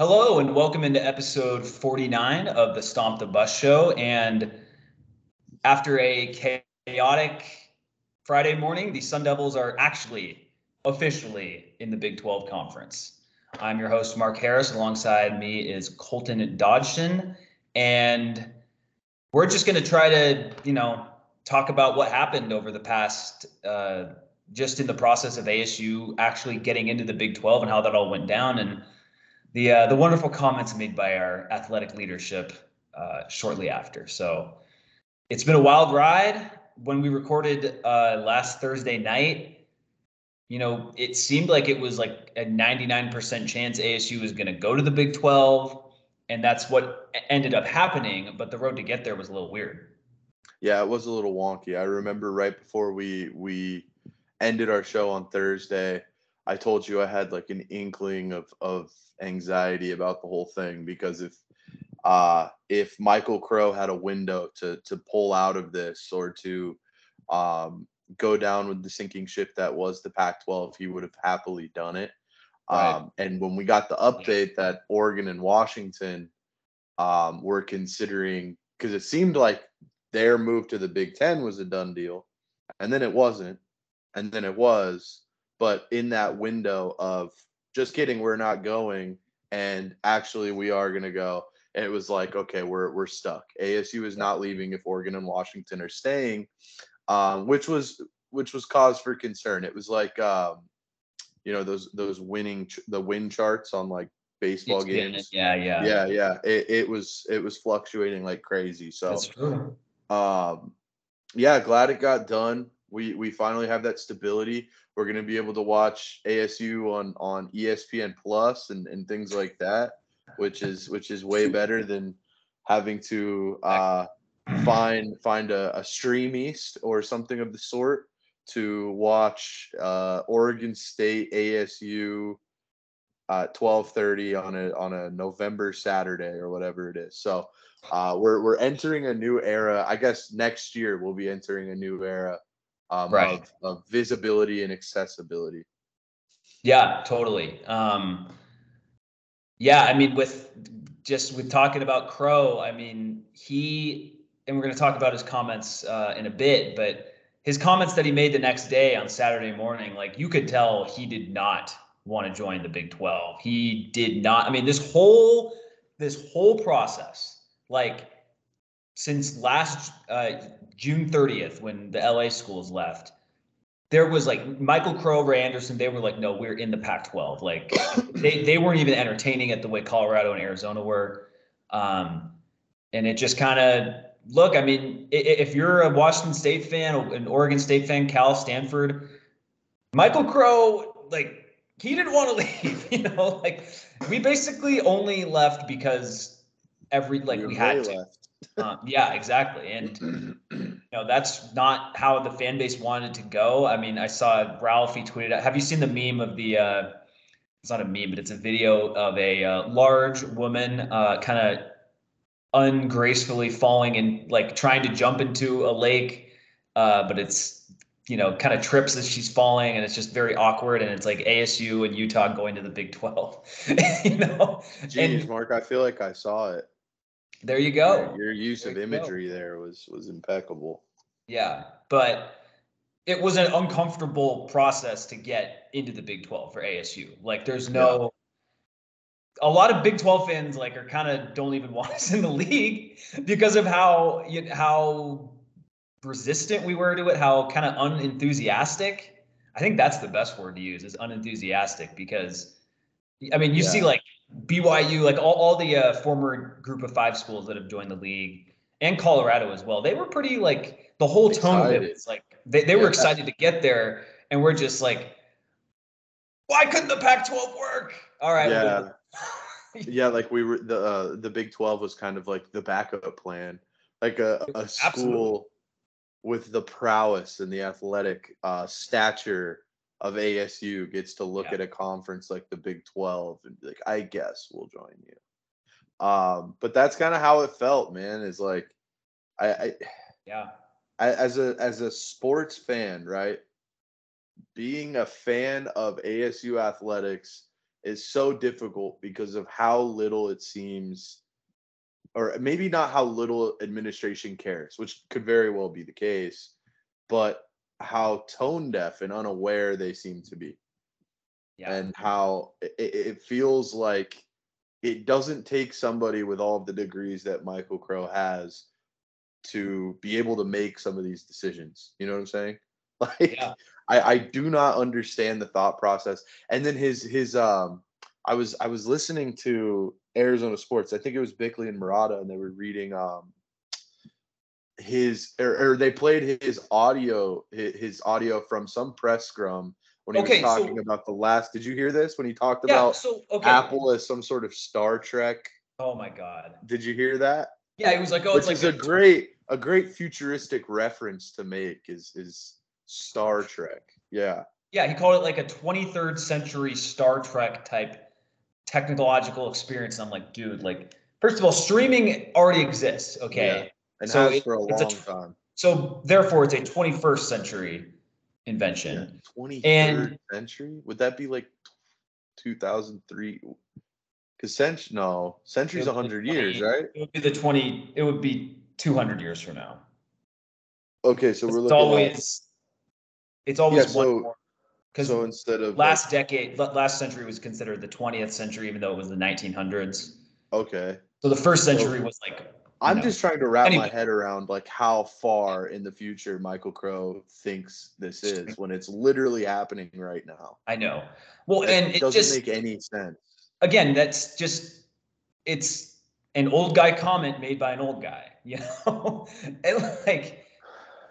Hello and welcome into episode 49 of the Stomp the Bus show. And after a chaotic Friday morning, the Sun Devils are actually officially in the Big 12 conference. I'm your host, Mark Harris. Alongside me is Colton Dodgson. And we're just going to try to, you know, talk about what happened over the past, uh, just in the process of ASU actually getting into the Big 12 and how that all went down. And the uh, the wonderful comments made by our athletic leadership uh, shortly after. So it's been a wild ride. When we recorded uh, last Thursday night, you know, it seemed like it was like a 99% chance ASU was going to go to the Big 12, and that's what ended up happening. But the road to get there was a little weird. Yeah, it was a little wonky. I remember right before we we ended our show on Thursday, I told you I had like an inkling of of anxiety about the whole thing because if uh, if Michael Crow had a window to to pull out of this or to um, go down with the sinking ship that was the Pac-12, he would have happily done it. Right. Um, and when we got the update that Oregon and Washington um, were considering, because it seemed like their move to the Big Ten was a done deal, and then it wasn't, and then it was. But in that window of just kidding, we're not going. And actually, we are going to go. And it was like, okay, we're we're stuck. ASU is not leaving if Oregon and Washington are staying, um, which was which was cause for concern. It was like, um, you know, those those winning the win charts on like baseball games. Yeah, yeah, yeah, yeah. It, it was it was fluctuating like crazy. So, um, yeah, glad it got done. We we finally have that stability. We're going to be able to watch ASU on on ESPN Plus and and things like that, which is which is way better than having to uh, find find a, a stream east or something of the sort to watch uh, Oregon State ASU at 12:30 on a on a November Saturday or whatever it is. So uh, we're we're entering a new era. I guess next year we'll be entering a new era um, right. of, of visibility and accessibility. Yeah, totally. Um, yeah, I mean, with just with talking about Crow, I mean, he and we're going to talk about his comments uh, in a bit, but his comments that he made the next day on Saturday morning, like you could tell he did not want to join the Big 12. He did not. I mean, this whole this whole process, like since last uh, June 30th, when the LA schools left, there was like Michael Crow, Ray Anderson. They were like, no, we're in the Pac-12. Like they they weren't even entertaining it the way Colorado and Arizona were. Um, and it just kind of look. I mean, if you're a Washington State fan, an Oregon State fan, Cal, Stanford, Michael Crow, like he didn't want to leave. You know, like we basically only left because every like we had to. Left. Um, yeah, exactly. And you know, that's not how the fan base wanted to go. I mean, I saw Ralphie tweeted out. Have you seen the meme of the uh it's not a meme, but it's a video of a uh, large woman uh kind of ungracefully falling and like trying to jump into a lake uh but it's you know kind of trips as she's falling and it's just very awkward and it's like ASU and Utah going to the Big 12 you know Jeez, and, Mark I feel like I saw it there you go. Your, your use there of imagery go. there was was impeccable. Yeah, but it was an uncomfortable process to get into the Big 12 for ASU. Like there's no a lot of Big 12 fans like are kind of don't even want us in the league because of how how resistant we were to it, how kind of unenthusiastic. I think that's the best word to use is unenthusiastic because I mean, you yeah. see like BYU, like all, all the uh, former group of five schools that have joined the league and Colorado as well, they were pretty like the whole tone excited. of it was like they, they yeah. were excited to get there. And we're just like, why couldn't the Pac 12 work? All right. Yeah. yeah. Like we were, the, uh, the Big 12 was kind of like the backup plan, like a, a school Absolutely. with the prowess and the athletic uh, stature of ASU gets to look yeah. at a conference like the Big 12 and be like, I guess we'll join you. Um, but that's kind of how it felt, man. Is like, I, I yeah, I, as a as a sports fan, right? Being a fan of ASU athletics is so difficult because of how little it seems or maybe not how little administration cares, which could very well be the case, but how tone deaf and unaware they seem to be. Yeah. And how it, it feels like it doesn't take somebody with all of the degrees that Michael Crow has to be able to make some of these decisions. You know what I'm saying? Like yeah. I, I do not understand the thought process. And then his his um I was I was listening to Arizona Sports. I think it was Bickley and Marotta, and they were reading um his or, or they played his audio his, audio from some press scrum when he okay, was talking so, about the last. Did you hear this when he talked yeah, about so, okay. Apple as some sort of Star Trek? Oh my God! Did you hear that? Yeah, he was like, "Oh, Which it's like a, a great a great futuristic reference to make is is Star Trek. Yeah. Yeah, he called it like a 23rd century Star Trek type technological experience. And I'm like, dude, like, first of all, streaming already exists. Okay. Yeah. And so has it, for a long a, time. So therefore, it's a 21st century invention. Yeah, 23rd and, century? Would that be like 2003? Because century, no, century's 100 20, years, right? It would be the 20, it would be 200 years from now. Okay, so we're looking it's always, at, it's always yeah, so, because so instead of last like, decade, last century was considered the 20th century, even though it was the 1900s. Okay. So the first century so, was like. I'm just trying to wrap anyway. my head around like how far in the future Michael Crow thinks this is when it's literally happening right now. I know. Well, it and it doesn't just, make any sense. Again, that's just it's an old guy comment made by an old guy, you know, and like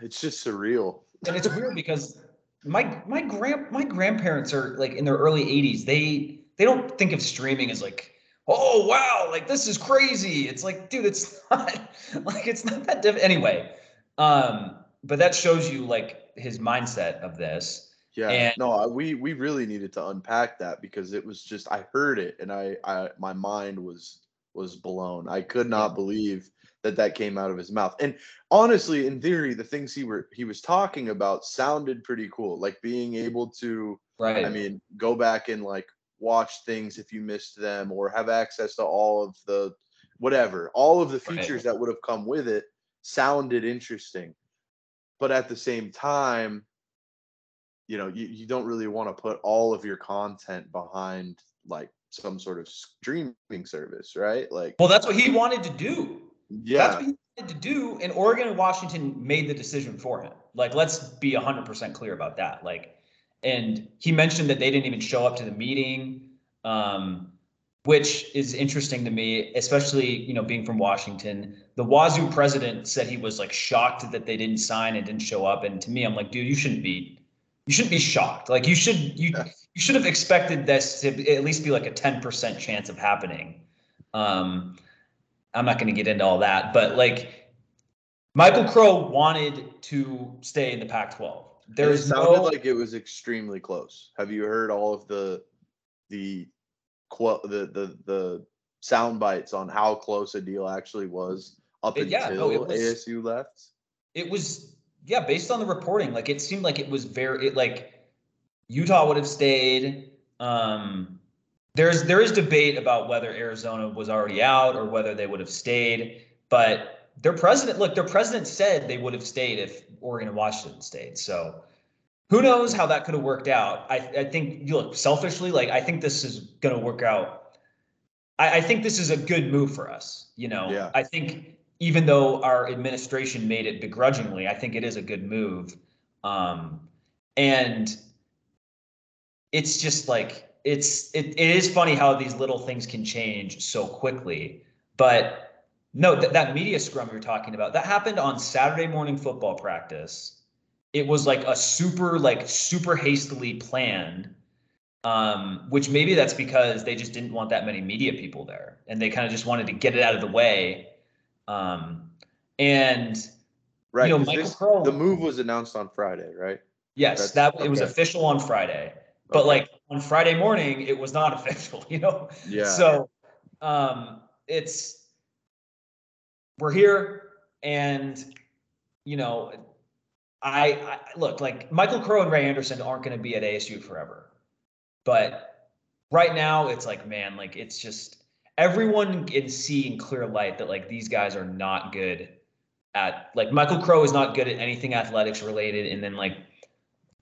it's just surreal. and it's weird because my my grand my grandparents are like in their early 80s. They they don't think of streaming as like, oh wow, like this is crazy. It's like, dude, it's not like it's not that different. Anyway, um, but that shows you like his mindset of this. Yeah, and, no, we we really needed to unpack that because it was just I heard it and I I my mind was was blown. I could not believe that that came out of his mouth. And honestly, in theory, the things he were he was talking about sounded pretty cool. Like being able to, right? I mean, go back and like watch things if you missed them, or have access to all of the whatever, all of the features right. that would have come with it sounded interesting. But at the same time, you know, you, you don't really want to put all of your content behind like some sort of streaming service, right? Like, well, that's what he wanted to do. Yeah. That's what he wanted to do. And Oregon and Washington made the decision for him. Like, let's be 100% clear about that. Like, and he mentioned that they didn't even show up to the meeting, um, which is interesting to me, especially, you know, being from Washington. The Wazoo president said he was like shocked that they didn't sign and didn't show up. And to me, I'm like, dude, you shouldn't be, you shouldn't be shocked. Like, you should, you, you should have expected this to at least be like a 10% chance of happening. Um, I'm not going to get into all that, but like Michael Crow wanted to stay in the Pac-12. There's it sounded no, like it was extremely close. Have you heard all of the the quote the the the sound bites on how close a deal actually was up it, until yeah, no, was, ASU left? It was yeah, based on the reporting, like it seemed like it was very it, like Utah would have stayed. Um, there's there is debate about whether Arizona was already out or whether they would have stayed. But their president, look, their president said they would have stayed if Oregon and Washington stayed. So who knows how that could have worked out? I, I think you look selfishly, like I think this is going to work out. I, I think this is a good move for us. You know, yeah. I think even though our administration made it begrudgingly, I think it is a good move. Um, and it's just like it's it, it is funny how these little things can change so quickly. But no, that, that media scrum you're talking about, that happened on Saturday morning football practice. It was like a super, like super hastily planned. Um, which maybe that's because they just didn't want that many media people there and they kind of just wanted to get it out of the way. Um, and right, you know, Michael this, the move was announced on Friday, right? Yes, that's, that okay. it was official on Friday. But okay. like on Friday morning, it was not official, you know? Yeah. So um it's we're here and you know, I, I look like Michael Crow and Ray Anderson aren't going to be at ASU forever. But right now it's like, man, like it's just everyone can see in clear light that like these guys are not good at like Michael Crow is not good at anything athletics related, and then like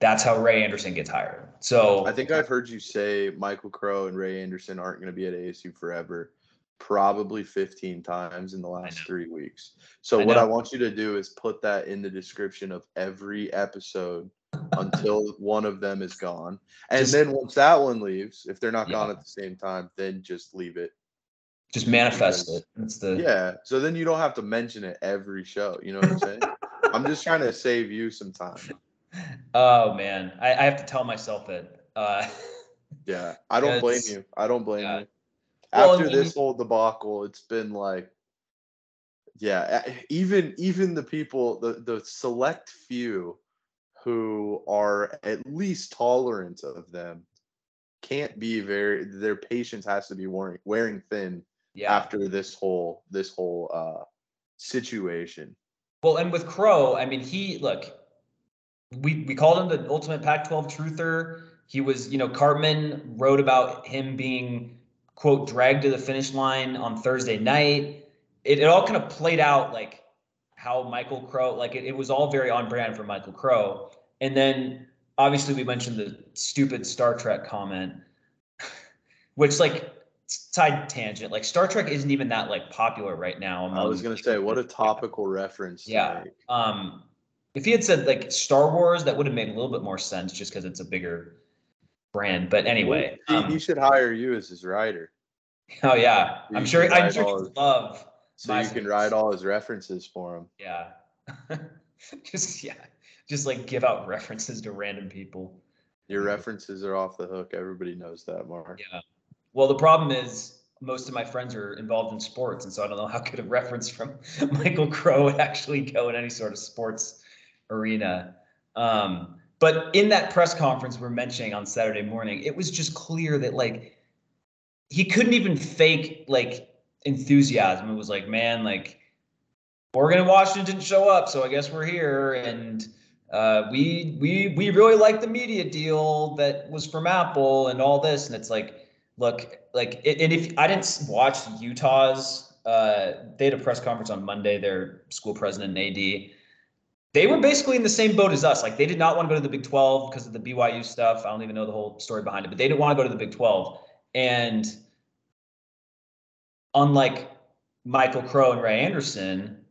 that's how Ray Anderson gets hired. So I think I've heard you say Michael Crow and Ray Anderson aren't going to be at ASU forever, probably 15 times in the last three weeks. So I what know. I want you to do is put that in the description of every episode until one of them is gone. And Just- then once that one leaves, if they're not Yeah. gone at the same time, then just leave it. just manifest it. It's the Yeah. So then you don't have to mention it every show. You know what I'm saying? I'm just trying to save you some time. Oh man, I, I have to tell myself it. Uh, Yeah. I don't blame you. I don't blame yeah. you. Well, After this whole debacle, it's been like yeah, even even the people the the select few who are at least tolerant of them can't be very their patience has to be wearing wearing thin yeah. after this whole this whole uh situation. Well, and with Crow, I mean, he look, we we called him the ultimate Pac-12 truther. He was, you know, Cartman wrote about him being quote dragged to the finish line on Thursday night. It, it all kind of played out like how Michael Crow, like it, it was all very on brand for Michael Crow. And then obviously we mentioned the stupid Star Trek comment, which like side tangent, like Star Trek isn't even that like popular right now. I was gonna say, what a topical reference to Yeah. make. um, if he had said like Star Wars, that would have made a little bit more sense just because it's a bigger brand. But anyway, He, um, he should hire you as his writer. oh yeah, I'm sure. I'm sure he'd his- love. So you can write all his references for him. Yeah, just yeah, just like give out references to random people. Your references are off the hook. Everybody knows that, Mark. Yeah. Well, the problem is most of my friends are involved in sports, and so I don't know how good a reference from Michael Crow would actually go in any sort of sports arena. Um, but in that press conference we're mentioning on Saturday morning, it was just clear that like he couldn't even fake like enthusiasm. It was like, man, like Oregon and Washington didn't show up, so I guess we're here. And uh, we we we really like the media deal that was from Apple and all this. And it's like, look, like, and if I didn't watch Utah's, uh, they had a press conference on Monday. Their school president and AD, they were basically in the same boat as us. Like they did not want to go to the Big 12 because of the BYU stuff. I don't even know the whole story behind it, but they didn't want to go to the Big 12. And unlike Michael Crow and Ray Anderson,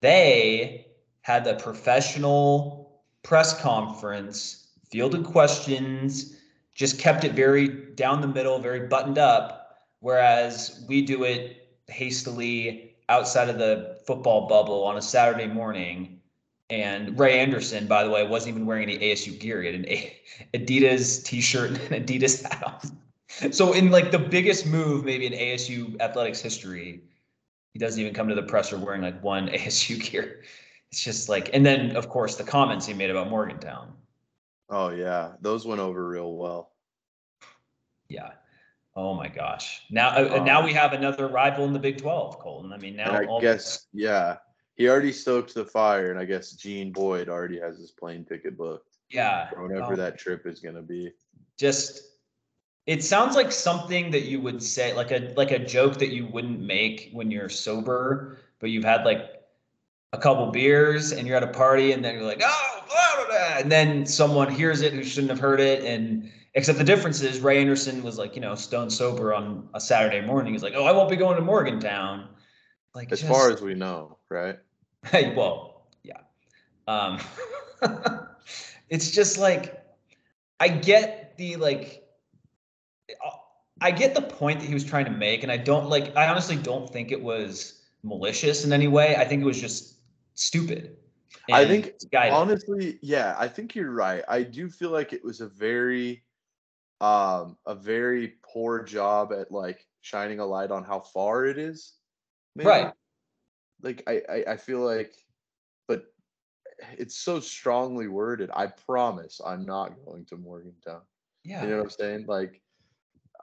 they had a professional press conference, fielded questions, just kept it very down the middle, very buttoned up. Whereas we do it hastily outside of the football bubble on a Saturday morning. And Ray Anderson, by the way, wasn't even wearing any ASU gear. He had an A- Adidas t-shirt and an Adidas hat on. So in like the biggest move maybe in ASU athletics history, he doesn't even come to the presser wearing like one ASU gear. It's just like, and then of course the comments he made about Morgantown. Oh yeah, those went over real well. Yeah. Oh my gosh. Now, uh, uh, now Um, we have another rival in the Big 12, Colton. I mean, now I guess yeah, he already stoked the fire, and I guess Gene Boyd already has his plane ticket booked yeah, whenever Oh, that trip is gonna be. just it sounds like something that you would say like a like a joke that you wouldn't make when you're sober but you've had like a couple beers and you're at a party and then you're like oh blah, blah, blah," and then someone hears it who shouldn't have heard it and except the difference is ray anderson was like you know stone sober on a saturday morning he's like oh i won't be going to morgantown like As just- far as we know, right? Hey, well, yeah. Um, it's just like I get the like I get the point that he was trying to make, and I don't like I honestly don't think it was malicious in any way. I think it was just stupid. I think, guided. Honestly, yeah, I think you're right. I do feel like it was a very um a very poor job at like shining a light on how far it is. maybe. Right. Like I, I I feel like but it's so strongly worded. I promise I'm not going to Morgantown. yeah. You know what I'm saying? Like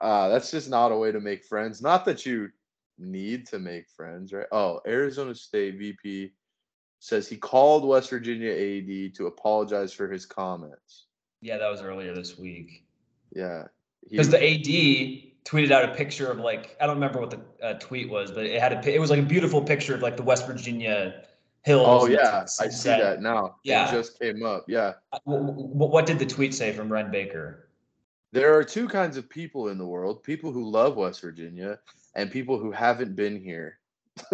uh that's just not a way to make friends. Not that you need to make friends, right? Oh, Arizona State VP says he called West Virginia AD to apologize for his comments. yeah, that was earlier this week. Yeah. because the AD tweeted out a picture of like I don't remember what the uh, tweet was, but it had a it was like a beautiful picture of like the West Virginia hills. Oh yeah, I see that now. Yeah. It just came up. Yeah. What, what did the tweet say from Wren Baker? There are two kinds of people in the world people who love West Virginia and people who haven't been here.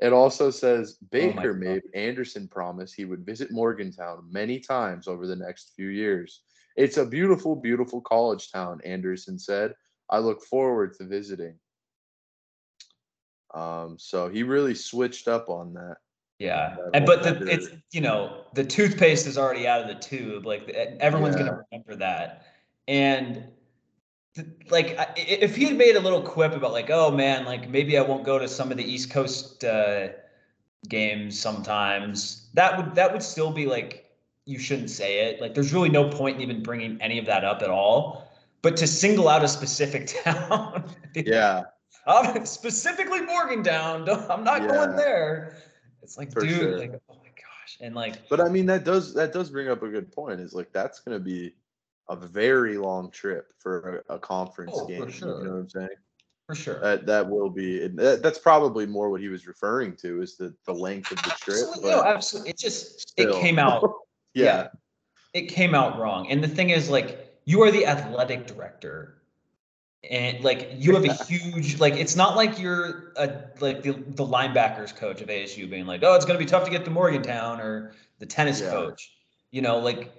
it also says Oh Baker God. made Anderson promise he would visit Morgantown many times over the next few years. It's a beautiful, beautiful college town, Anderson said. I look forward to visiting. Um, so he really switched up on that. Yeah, That and but the, it's you know the toothpaste is already out of the tube. Like everyone's Yeah. gonna remember that, and th- like I- if he had made a little quip about like, oh man, like maybe I won't go to some of the East Coast uh, games sometimes. That would that would still be like you shouldn't say it. Like there's really no point in even bringing any of that up at all. But to single out a specific town, Yeah, I'm specifically Morgantown. don't- I'm not going there. It's like, For dude, sure. like, oh my gosh, and like, but I mean that does that does bring up a good point. Is like that's going to be a very long trip for a, a conference Oh, for game. sure. You know what I'm saying? for sure. That that will be. That, that's probably more what he was referring to is the the length of the trip. absolutely, no, absolutely. It just still. it came out. yeah, it came out wrong. And the thing is, like, you are the athletic director, and like you have a huge like. It's not like you're a like the the linebackers coach of ASU being like, oh, it's gonna be tough to get to Morgantown or the tennis Yeah. coach. You know, like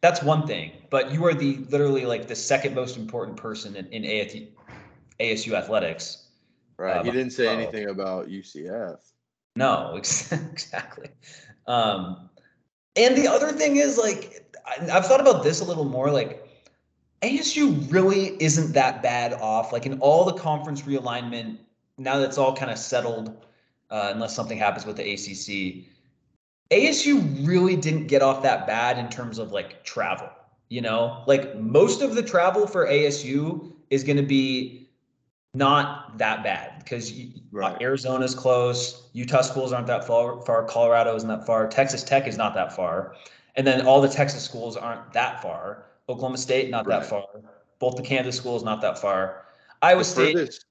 that's one thing, but you are the literally like the second most important person in, in AAT, ASU athletics. right. uh, he didn't say anything about UCF. No, exactly. Um, and the other thing is like I, I've thought about this a little more. Like ASU really isn't that bad off. Like in all the conference realignment, now that it's all kind of settled, uh, unless something happens with the ACC, ASU really didn't get off that bad in terms of like travel. You know, like most of the travel for ASU is going to be not that bad because Right. Arizona's close, Utah schools aren't that far, far, Colorado isn't that far, Texas Tech is not that far, and then all the Texas schools aren't that far. Oklahoma State not that far. Both the Kansas schools not that far. Iowa The State furthest-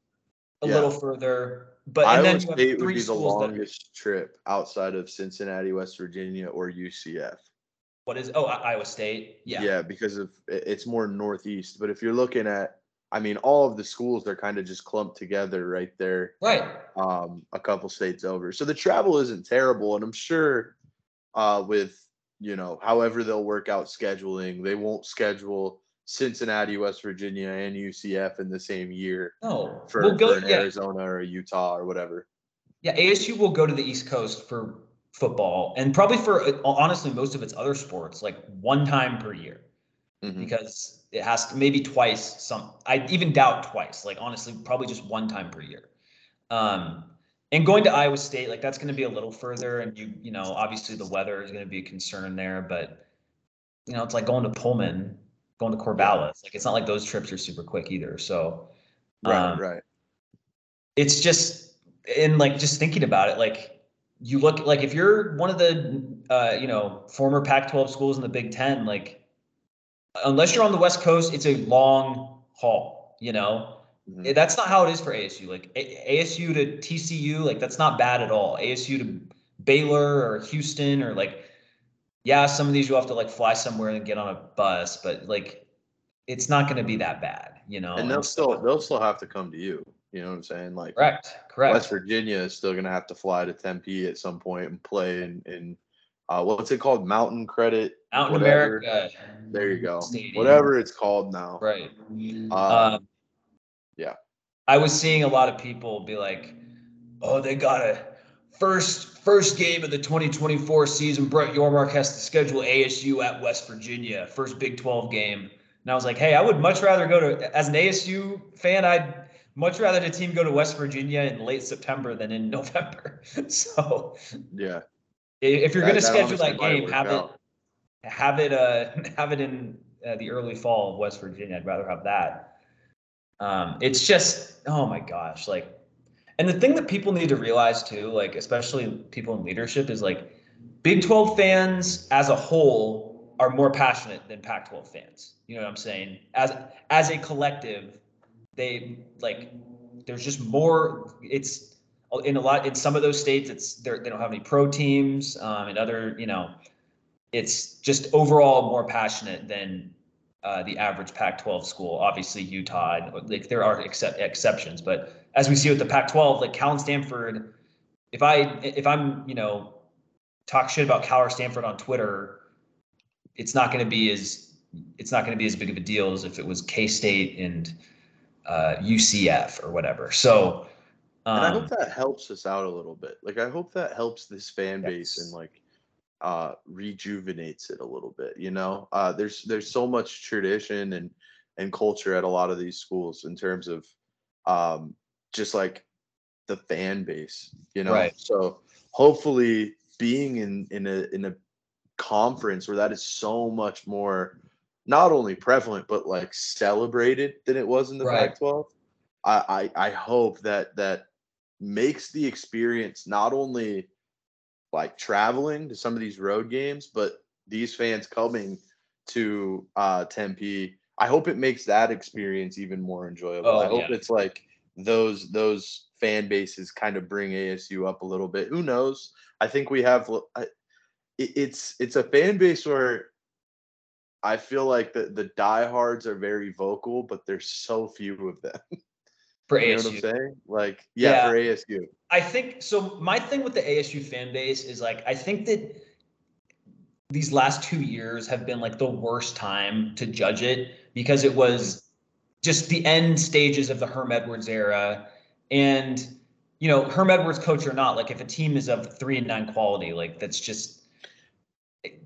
a yeah. little further, but and Iowa then you have State would be the schools that longest trip outside of Cincinnati, West Virginia, or UCF. what is oh Iowa State yeah yeah, because of it's more northeast. But if you're looking at, I mean, all of the schools they're kind of just clumped together right there, right um, a couple states over. So the travel isn't terrible, and I'm sure uh, with you know however they'll work out scheduling, they won't schedule Cincinnati, West Virginia, and UCF in the same year no for, we'll go for yeah Arizona or Utah or whatever. Yeah, ASU will go to the East Coast for football and probably for honestly most of its other sports like one time per year Mhm. because it has to maybe twice some I even doubt twice like honestly probably just one time per year. Um and going to Iowa State like that's going to be a little further and you you know obviously the weather is going to be a concern there but you know it's like going to Pullman, going to Corvallis like it's not like those trips are super quick either so Right, um, right. it's just and like just thinking about it like you look like if you're one of the uh, you know former pac 12 schools in the big 10 like unless you're on the west coast it's a long haul you know Mhm. Eh, that's not how it is for asu like A- asu to tcu like that's not bad at all asu to baylor or houston or like yeah some of these you have to like fly somewhere and get on a bus but like it's not going to be that bad you know and they'll so- still they'll still have to come to you. You know what I'm saying? Like correct correct West Virginia is still gonna have to fly to Tempe at some point and play in in uh, what's it called? Mountain Credit. out in whatever. america There you go. Stadium. Whatever it's called now. Right. Um, Um, yeah. I was seeing a lot of people be like, "Oh, they got a first first game of the 2024 season. Brett Yormark has to schedule ASU at West Virginia, first Big 12 game." And I was like, "Hey, I would much rather go to as an ASU fan. I'd much rather the team go to West Virginia in late September than in November. so yeah. if you're That- going to that schedule that game, have out. it have it uh have it in uh, the early fall of West Virginia. I'd rather have that. Um, it's just oh my gosh, like, and the thing that people need to realize too, like especially people in leadership, is like Big Twelve fans as a whole are more passionate than Pac-12 fans. You know what I'm saying? As as a collective, they like there's just more. It's in a lot in some of those states. It's they don't have any pro teams. Um, and other, you know, it's just overall more passionate than uh, the average Pac-12 school. Obviously, Utah, like there are except exceptions, but as we see with the Pac-12, like Cal and Stanford, if I if I'm you know talk shit about Cal or Stanford on Twitter, it's not going to be as it's not going to be as big of a deal as if it was K State and uh, UCF or whatever. So, um, and I hope um, that helps us out a little bit. Like I hope that helps this fan base yes. and like uh, rejuvenates it a little bit. You know, uh, there's there's so much tradition and and culture at a lot of these schools in terms of um, just like the fan base. You know, right. so hopefully being in in a in a conference where that is so much more not only prevalent but like celebrated than it was in the right. Pac-12. I, I I hope that that makes the experience not only like traveling to some of these road games, but these fans coming to uh, Tempe. I hope it makes that experience even more enjoyable. Oh, I hope yeah. it's like those those fan bases kind of bring ASU up a little bit. Who knows? I think we have. It's it's a fan base where I feel like the the diehards are very vocal, but there's so few of them. For you ASU, know what I'm saying? Like, yeah, yeah, for ASU. I think so. My thing with the ASU fan base is like, I think that these last two years have been like the worst time to judge it because it was mm-hmm. just the end stages of the Herm Edwards era. And, you know, Herm Edwards coach or not, like if a team is of three and nine quality, like that's just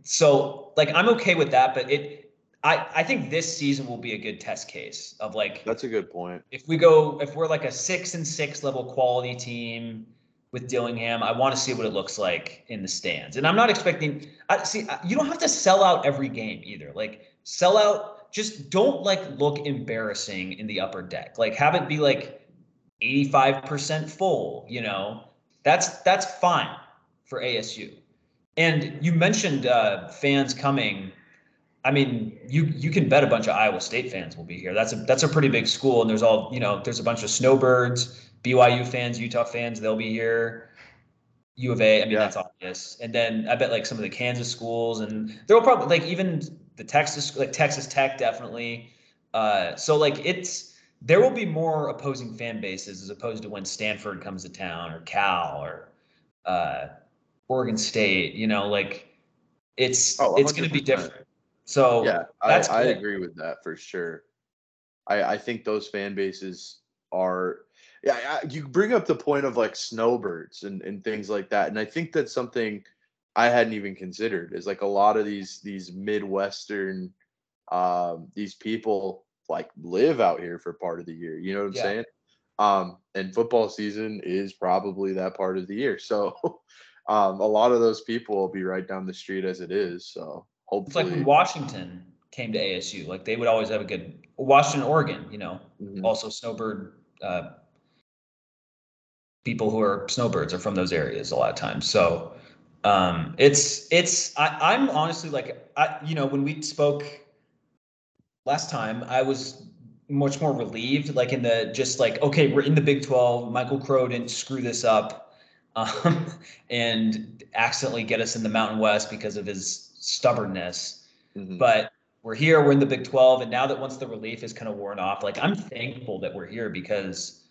so like I'm okay with that, but it I I think this season will be a good test case of like That's a good point. If we go if we're like a 6 and 6 level quality team with Dillingham, I want to see what it looks like in the stands. And I'm not expecting I see you don't have to sell out every game either. Like sell out just don't like look embarrassing in the upper deck. Like have it be like 85% full, you know. That's that's fine for ASU. And you mentioned uh, fans coming. I mean, you you can bet a bunch of Iowa State fans will be here. That's a that's a pretty big school, and there's all you know. There's a bunch of snowbirds, BYU fans, Utah fans. They'll be here. U of A. I mean, yeah. that's obvious. And then I bet like some of the Kansas schools, and there will probably like even the Texas like Texas Tech definitely. Uh, so like it's there will be more opposing fan bases as opposed to when Stanford comes to town or Cal or uh, Oregon State. You know, like it's oh, it's going to be different. So yeah, I, I agree with that for sure. I I think those fan bases are yeah. I, you bring up the point of like snowbirds and and things like that, and I think that's something I hadn't even considered. Is like a lot of these these midwestern um, these people like live out here for part of the year. You know what I'm yeah. saying? Um, and football season is probably that part of the year. So um, a lot of those people will be right down the street as it is. So hopefully, it's like when Washington came to ASU, like they would always have a good Washington, Oregon. You know, mm-hmm. also snowbird uh, people who are snowbirds are from those areas a lot of times. So um, it's it's I, I'm honestly like I you know when we spoke last time, I was much more relieved, like in the just like okay, we're in the Big Twelve. Michael Crow didn't screw this up um, and accidentally get us in the Mountain West because of his stubbornness. Mm-hmm. But we're here, we're in the Big 12, and now that once the relief is kind of worn off, like I'm thankful that we're here because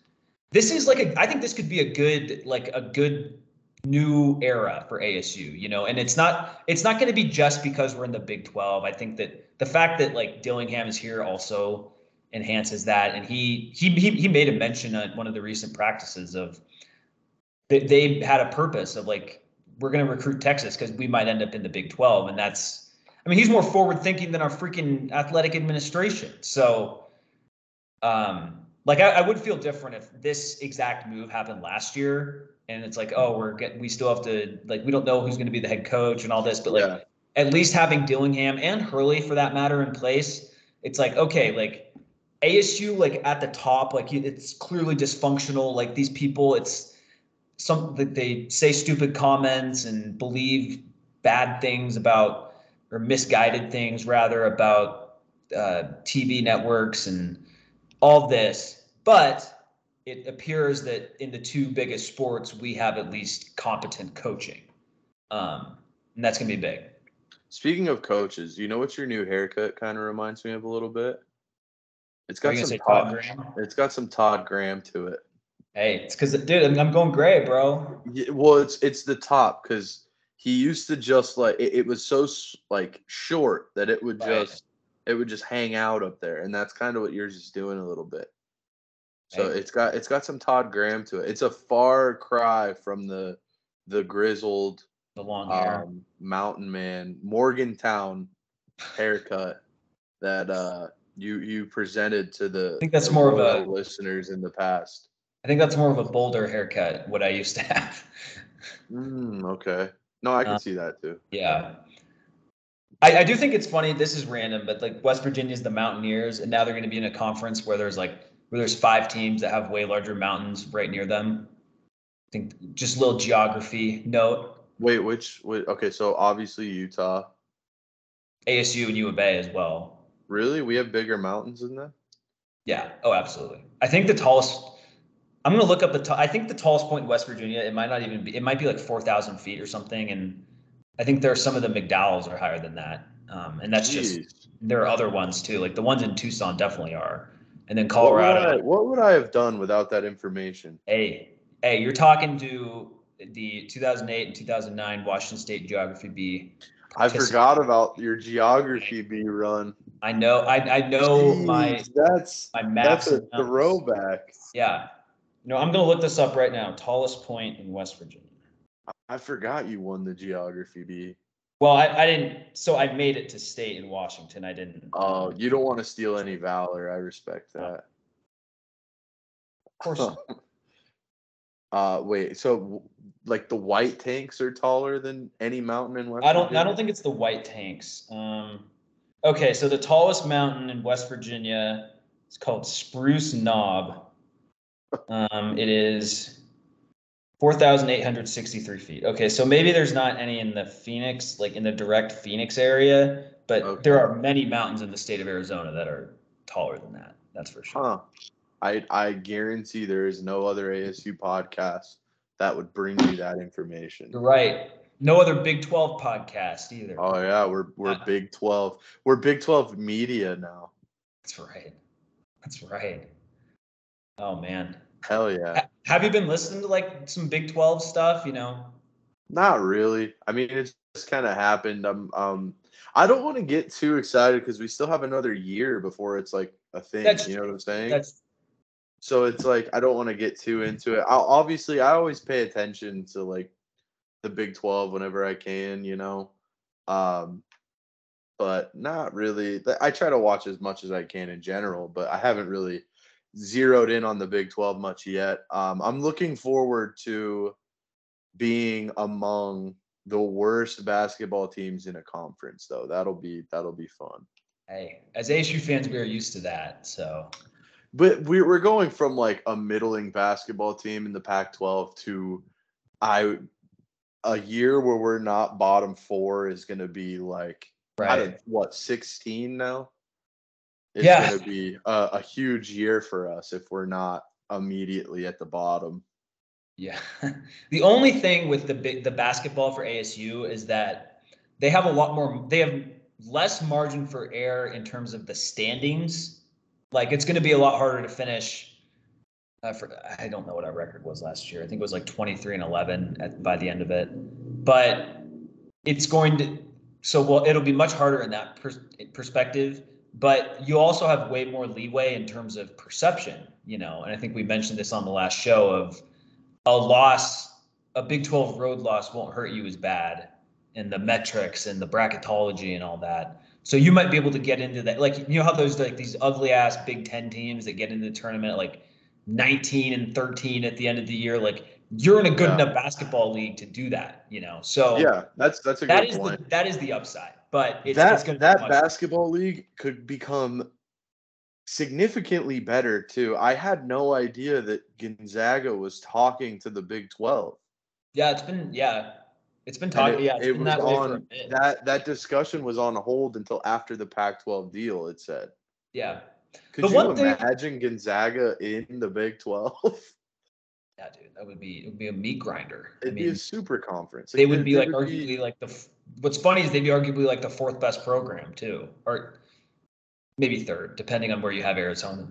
this is like a I think this could be a good like a good new era for ASU, you know, and it's not it's not going to be just because we're in the Big 12. I think that the fact that like Dillingham is here also enhances that and he he he, he made a mention at one of the recent practices of they, they had a purpose of like we're going to recruit Texas because we might end up in the Big 12, and that's I mean he's more forward thinking than our freaking athletic administration. So, um, like I, I would feel different if this exact move happened last year, and it's like oh we're getting we still have to like we don't know who's going to be the head coach and all this, but like yeah. at least having Dillingham and Hurley for that matter in place, it's like okay like ASU like at the top like it's clearly dysfunctional like these people it's some that they say stupid comments and believe bad things about or misguided things rather about uh, TV networks and all this. But it appears that in the two biggest sports, we have at least competent coaching. Um, and that's going to be big. Speaking of coaches, you know what your new haircut kind of reminds me of a little bit? It's got some Todd Todd, Graham? it's got some Todd Graham to it. Hey, it's because, dude, I'm, I'm going gray, bro. Yeah, well, it's it's the top because he used to just like it, it was so like short that it would Right. just it would just hang out up there, and that's kind of what yours is doing a little bit. So Hey. it's got it's got some Todd Graham to it. It's a far cry from the the grizzled The long hair. um, mountain man Morgantown haircut that uh you you presented to the I think that's more of a- listeners in the past. I think that's more of a bolder haircut, what I used to have. Mm, okay. No, I can Uh, see that too. Yeah. I, I do think it's funny. This is random, but like West Virginia's the Mountaineers, and now they're going to be in a conference where there's like where there's five teams that have way larger mountains right near them. I think just a little geography note. Wait, which, wait, okay, so obviously Utah. ASU and U of A as well. Really? We have bigger mountains than that? Yeah. Oh, absolutely. I think the tallest. I'm gonna look up the. ta- I think the tallest point in West Virginia. It might not even be. It might be like four thousand feet or something. And I think there are some of the McDowells are higher than that. Um, and that's just there are other ones too. Like the ones in Tucson definitely are. And then What would, I, Colorado. what would I have done without that information? Hey, hey, you're talking to the 2008 and 2009 Washington State Geography Bee. I forgot about your geography Bee run. I know. I I know my that's my maps. that's a throwback. Yeah. No, I'm gonna look this up right now. Tallest point in West Virginia. I forgot you won the geography Bee. Well, I, I didn't. So I made it to state in Washington. I didn't. Oh, you don't want to steal any valor. I respect that. Of course. Uh, wait. So, like the white tanks are taller than any mountain in West. I don't. I don't think it's the White Tanks. Um, okay, so the tallest mountain in West Virginia is called Spruce Knob. Um, it is four thousand eight hundred sixty-three feet. Okay, so maybe there's not any in the Phoenix, like in the direct Phoenix area, but Okay. there are many mountains in the state of Arizona that are taller than that. That's for sure. Huh. I I guarantee there is no other ASU podcast that would bring you that information. You're right. No other Big Twelve podcast either. Oh yeah, we're we're Uh, Big Twelve. We're Big Twelve media now. That's right. That's right. Oh man. Hell yeah. Have you been listening to like some Big 12 stuff? You know, Not really. I mean, it's just kind of happened. Um, um, I don't want to get too excited because we still have another year before it's like a thing. That's you know what I'm saying? that's so it's like I don't want to get too into it. I'll, obviously, I always pay attention to like the Big Twelve whenever I can. You know, um, but not really. I try to watch as much as I can in general, but I haven't really zeroed in on the Big Twelve much yet. Um, I'm looking forward to being among the worst basketball teams in a conference, though. That'll be that'll be fun. hey, as ASU fans, we are used to that. So But we're we're going from like a middling basketball team in the Pac-12 to I a year where we're not bottom four is going to be like right, what 16 now. It's Yeah. going to be a, a huge year for us if we're not immediately at the bottom. yeah. the only thing with the big the basketball for ASU is that they have a lot more. They have less margin for error in terms of the standings. Like it's going to be a lot harder to finish. I for, I don't know what our record was last year. I think it was like 23 and 11 at, by the end of it. But it's going to so well it'll be much harder in that pers- perspective but you also have way more leeway in terms of perception you know and i think we mentioned this on the last show of a loss a big 12 road loss won't hurt you as bad in the metrics and the bracketology and all that so you might be able to get into that like you know how those like these ugly ass big 10 teams that get into the tournament like 19 and 13 at the end of the year like you're in a good Yeah. enough basketball league to do that you know so Yeah, that's that's a that good is point. the that is the upside but it's, that it's that be much, basketball league could become significantly better too. I had no idea that Gonzaga was talking to the Big 12. yeah it's been yeah It's been talking. it- Yeah, it's it been was that way on that that discussion was on hold until after the Pac-12 deal. It said. yeah, Could The you one thing- imagine Gonzaga in the Big 12? yeah, dude, that would be it would be a meat grinder. It'd be mean, a super conference. they would be like would be- arguably like the. What's funny is they'd be arguably like the fourth best program too, or maybe third, depending on where you have Arizona.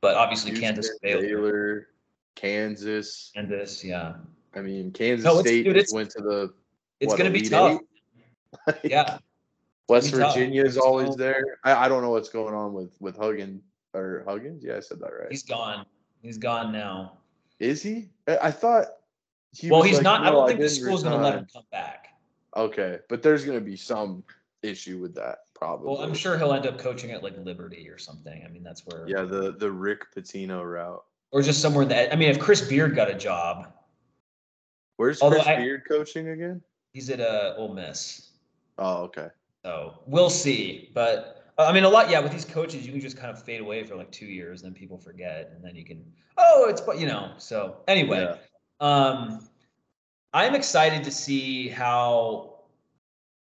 But obviously Kansas, Houston, Baylor, Baylor, Kansas. and this, yeah, I mean, Kansas No, State dude, went to the it's gonna be tough. Yeah, West gonna be tough. Virginia is always there. I, I don't know what's going on with with Huggins or Huggins. Yeah, I said that right. he's gone. He's gone now. Is he? I, I thought. He well, he's like, not. I don't think the school's gonna let him come back. Okay, but there's gonna be some issue with that probably. Well, I'm sure he'll end up coaching at like Liberty or something. I mean, that's where. Yeah, the the Rick Pitino route. Or just somewhere that. I mean, if Chris Beard got a job, Where's Although Chris I- Beard coaching again? he's at uh, Ole Miss. Oh, okay. So we'll see. But uh, I mean, a lot. Yeah, with these coaches, you can just kind of fade away for like two years, and then people forget, and then you can. Oh, it's but you know. So anyway, Yeah. um, I'm excited to see how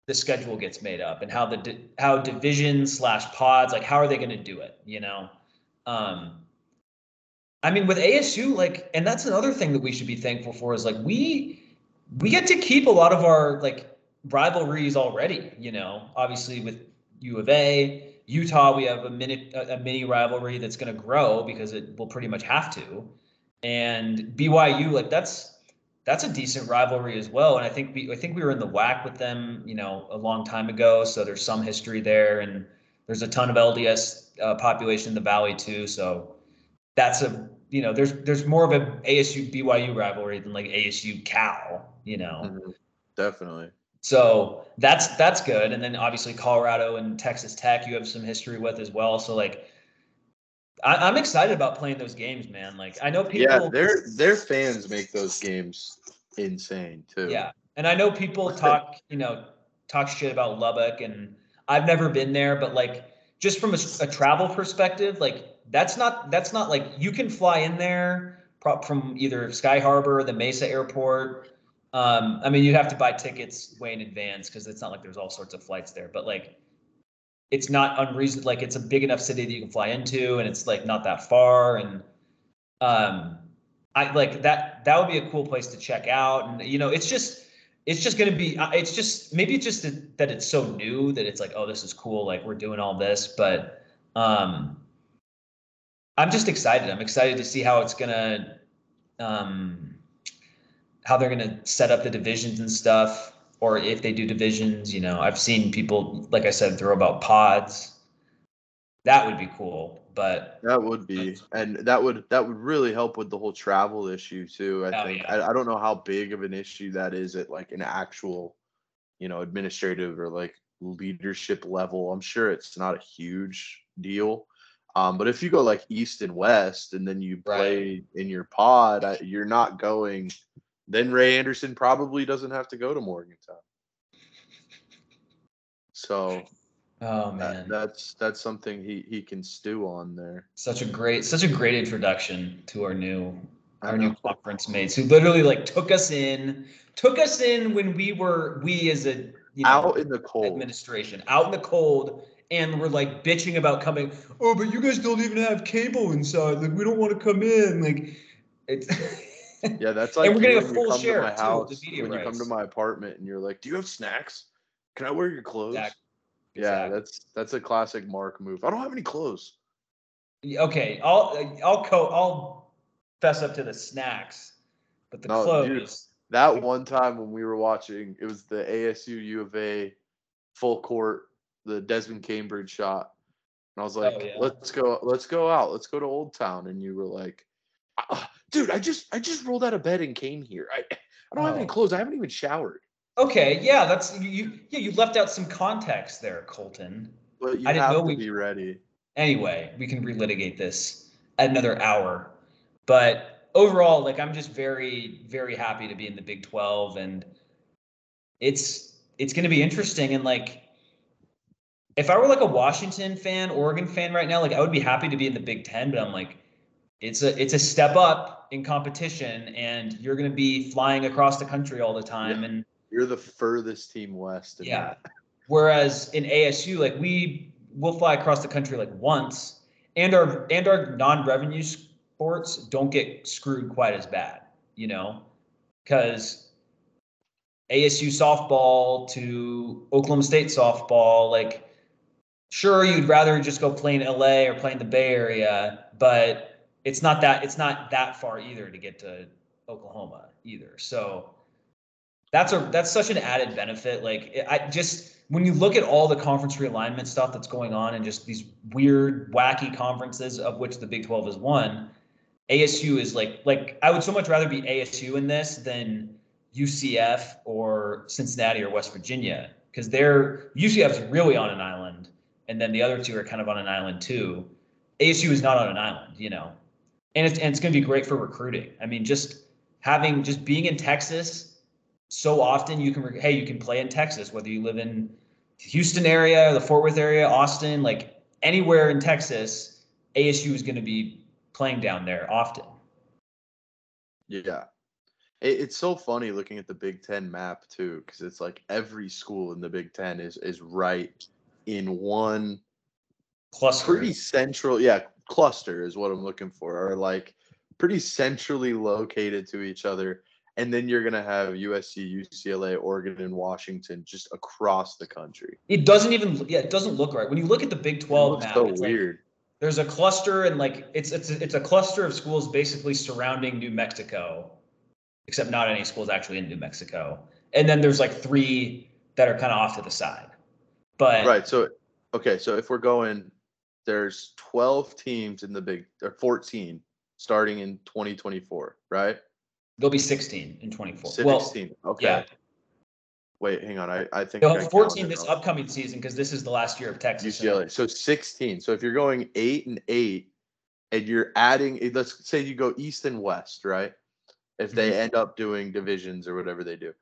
the schedule gets made up and how the how division slash pods like how are they going to do it? You know. Um, I mean, with ASU, like, and that's another thing that we should be thankful for is like we we get to keep a lot of our like rivalries already. You know, obviously with U of A, Utah, we have a mini a, a mini rivalry that's going to grow because it will pretty much have to, and BYU, like that's that's a decent rivalry as well. And I think we I think we were in the WAC with them, you know, a long time ago. So there's some history there, and there's a ton of LDS uh, population in the valley too. So that's a you know there's there's more of a ASU BYU rivalry than like ASU Cal, you know. Mhm. Definitely. So that's that's good. And then obviously Colorado and Texas Tech you have some history with as well. So like I, I'm excited about playing those games, man. Like I know people Yeah, their their fans make those games insane too. Yeah. And I know people talk, you know, talk shit about Lubbock and I've never been there, but like just from a travel perspective, like that's not that's not like you can fly in there from either Sky Harbor or the Mesa Airport. Um, I mean, you have to buy tickets way in advance because it's not like there's all sorts of flights there, but like it's not unreasonable. Like it's a big enough city that you can fly into, and it's like not that far. And um, I like that. That would be a cool place to check out. And you know, it's just it's just gonna be. uh, It's just maybe it's just that, it's so new that it's like, oh, this is cool. Like we're doing all this, but um, I'm just excited. I'm excited to see how it's gonna um, how they're gonna set up the divisions and stuff, or if they do divisions. You know, I've seen people, like I said, throw about pods. That would be cool, but That would be, and that would that would really help with the whole travel issue too. I Oh, think yeah. I, I don't know how big of an issue that is at like an actual, you know, administrative or like leadership level. I'm sure it's not a huge deal, um, but if you go like east and west, and then you Right. play in your pod, you're not going. Then Ray Anderson probably doesn't have to go to Morgantown. So oh that, man, that's that's something he he can stew on there. such a great, such a great introduction to our new our new conference mates who literally like took us in, took us in when we were we as a you know, out in the cold. administration out in the cold and we're like bitching about coming oh but you guys don't even have cable inside like we don't want to come in like it's Yeah, that's like we're getting you a when full you come to share, too, the house, media when you come to my apartment and you're like, "Do you have snacks? Can I wear your clothes?" Exact- Yeah, exactly. that's that's a classic Mark move. I don't have any clothes. okay i'll i'll co i'll fess up to the snacks but the No, clothes dude. That one time when we were watching, it was the ASU U of A full court, the Desmond Cambridge shot, and I was oh, like, Oh, yeah. "Let's go, let's go out, let's go to Old Town," and you were like, "Ah, "Dude, I just I just rolled out of bed and came here. I I don't have any Oh. clothes. I haven't even showered." okay yeah that's you- you yeah you left out some context there colton But you I didn't have know to we- be ready. anyway, we can relitigate this at another hour. But overall, like I'm just very, very happy to be in the Big 12 and it's it's gonna be interesting. And like if I were like a Washington fan, Oregon fan right now, like I would be happy to be in the Big Ten, but I'm like, it's a it's a step up in competition and you're gonna be flying across the country all the time. Yeah. And You're the furthest team west. in Yeah. that. Whereas in ASU, like we will fly across the country like once, and our and our non-revenue sports don't get screwed quite as bad, you know, because ASU softball to Oklahoma State softball, like sure you'd rather just go play in LA or play in the Bay Area, but it's not that it's not that far either to get to Oklahoma either. So that's a that's such an added benefit. Like I just when you look at all the conference realignment stuff that's going on and just these weird, wacky conferences of which the Big 12 is one, ASU is like like I would so much rather be ASU in this than UCF or Cincinnati or West Virginia because they're UCF is really on an island, and then the other two are kind of on an island too. ASU is not on an island, you know, and it's and it's going to be great for recruiting. I mean, just having just being in Texas so often you can hey you can play in Texas whether you live in Houston area, the Fort Worth area, Austin, like anywhere in Texas, ASU is going to be playing down there often. Yeah. It, it's so funny looking at the Big Ten map too, because it's like every school in the Big Ten is is right in one plus pretty central. Yeah, cluster is what I'm looking for, are like pretty centrally located to each other. And then you're gonna have USC, UCLA, Oregon, and Washington just across the country. It doesn't even yeah, it doesn't look right. When you look at the Big 12 looks map, so it's like weird. there's a cluster and like it's it's a, it's a cluster of schools basically surrounding New Mexico, except not any schools actually in New Mexico. And then there's like three that are kind of off to the side. But Right. So, okay. So if we're going, there's 12 teams in the big, or 14 starting in 2024, right? there'll be 16 in 24. 16. Well, okay. yeah. Wait, hang on. I, I think they'll I 14 this upcoming season because this is the last year of Texas. so- UCLA. So 16. So if you're going eight and eight, and you're adding, eh, let's say you go east and west, right? If they Mhm. end up doing divisions or whatever they do.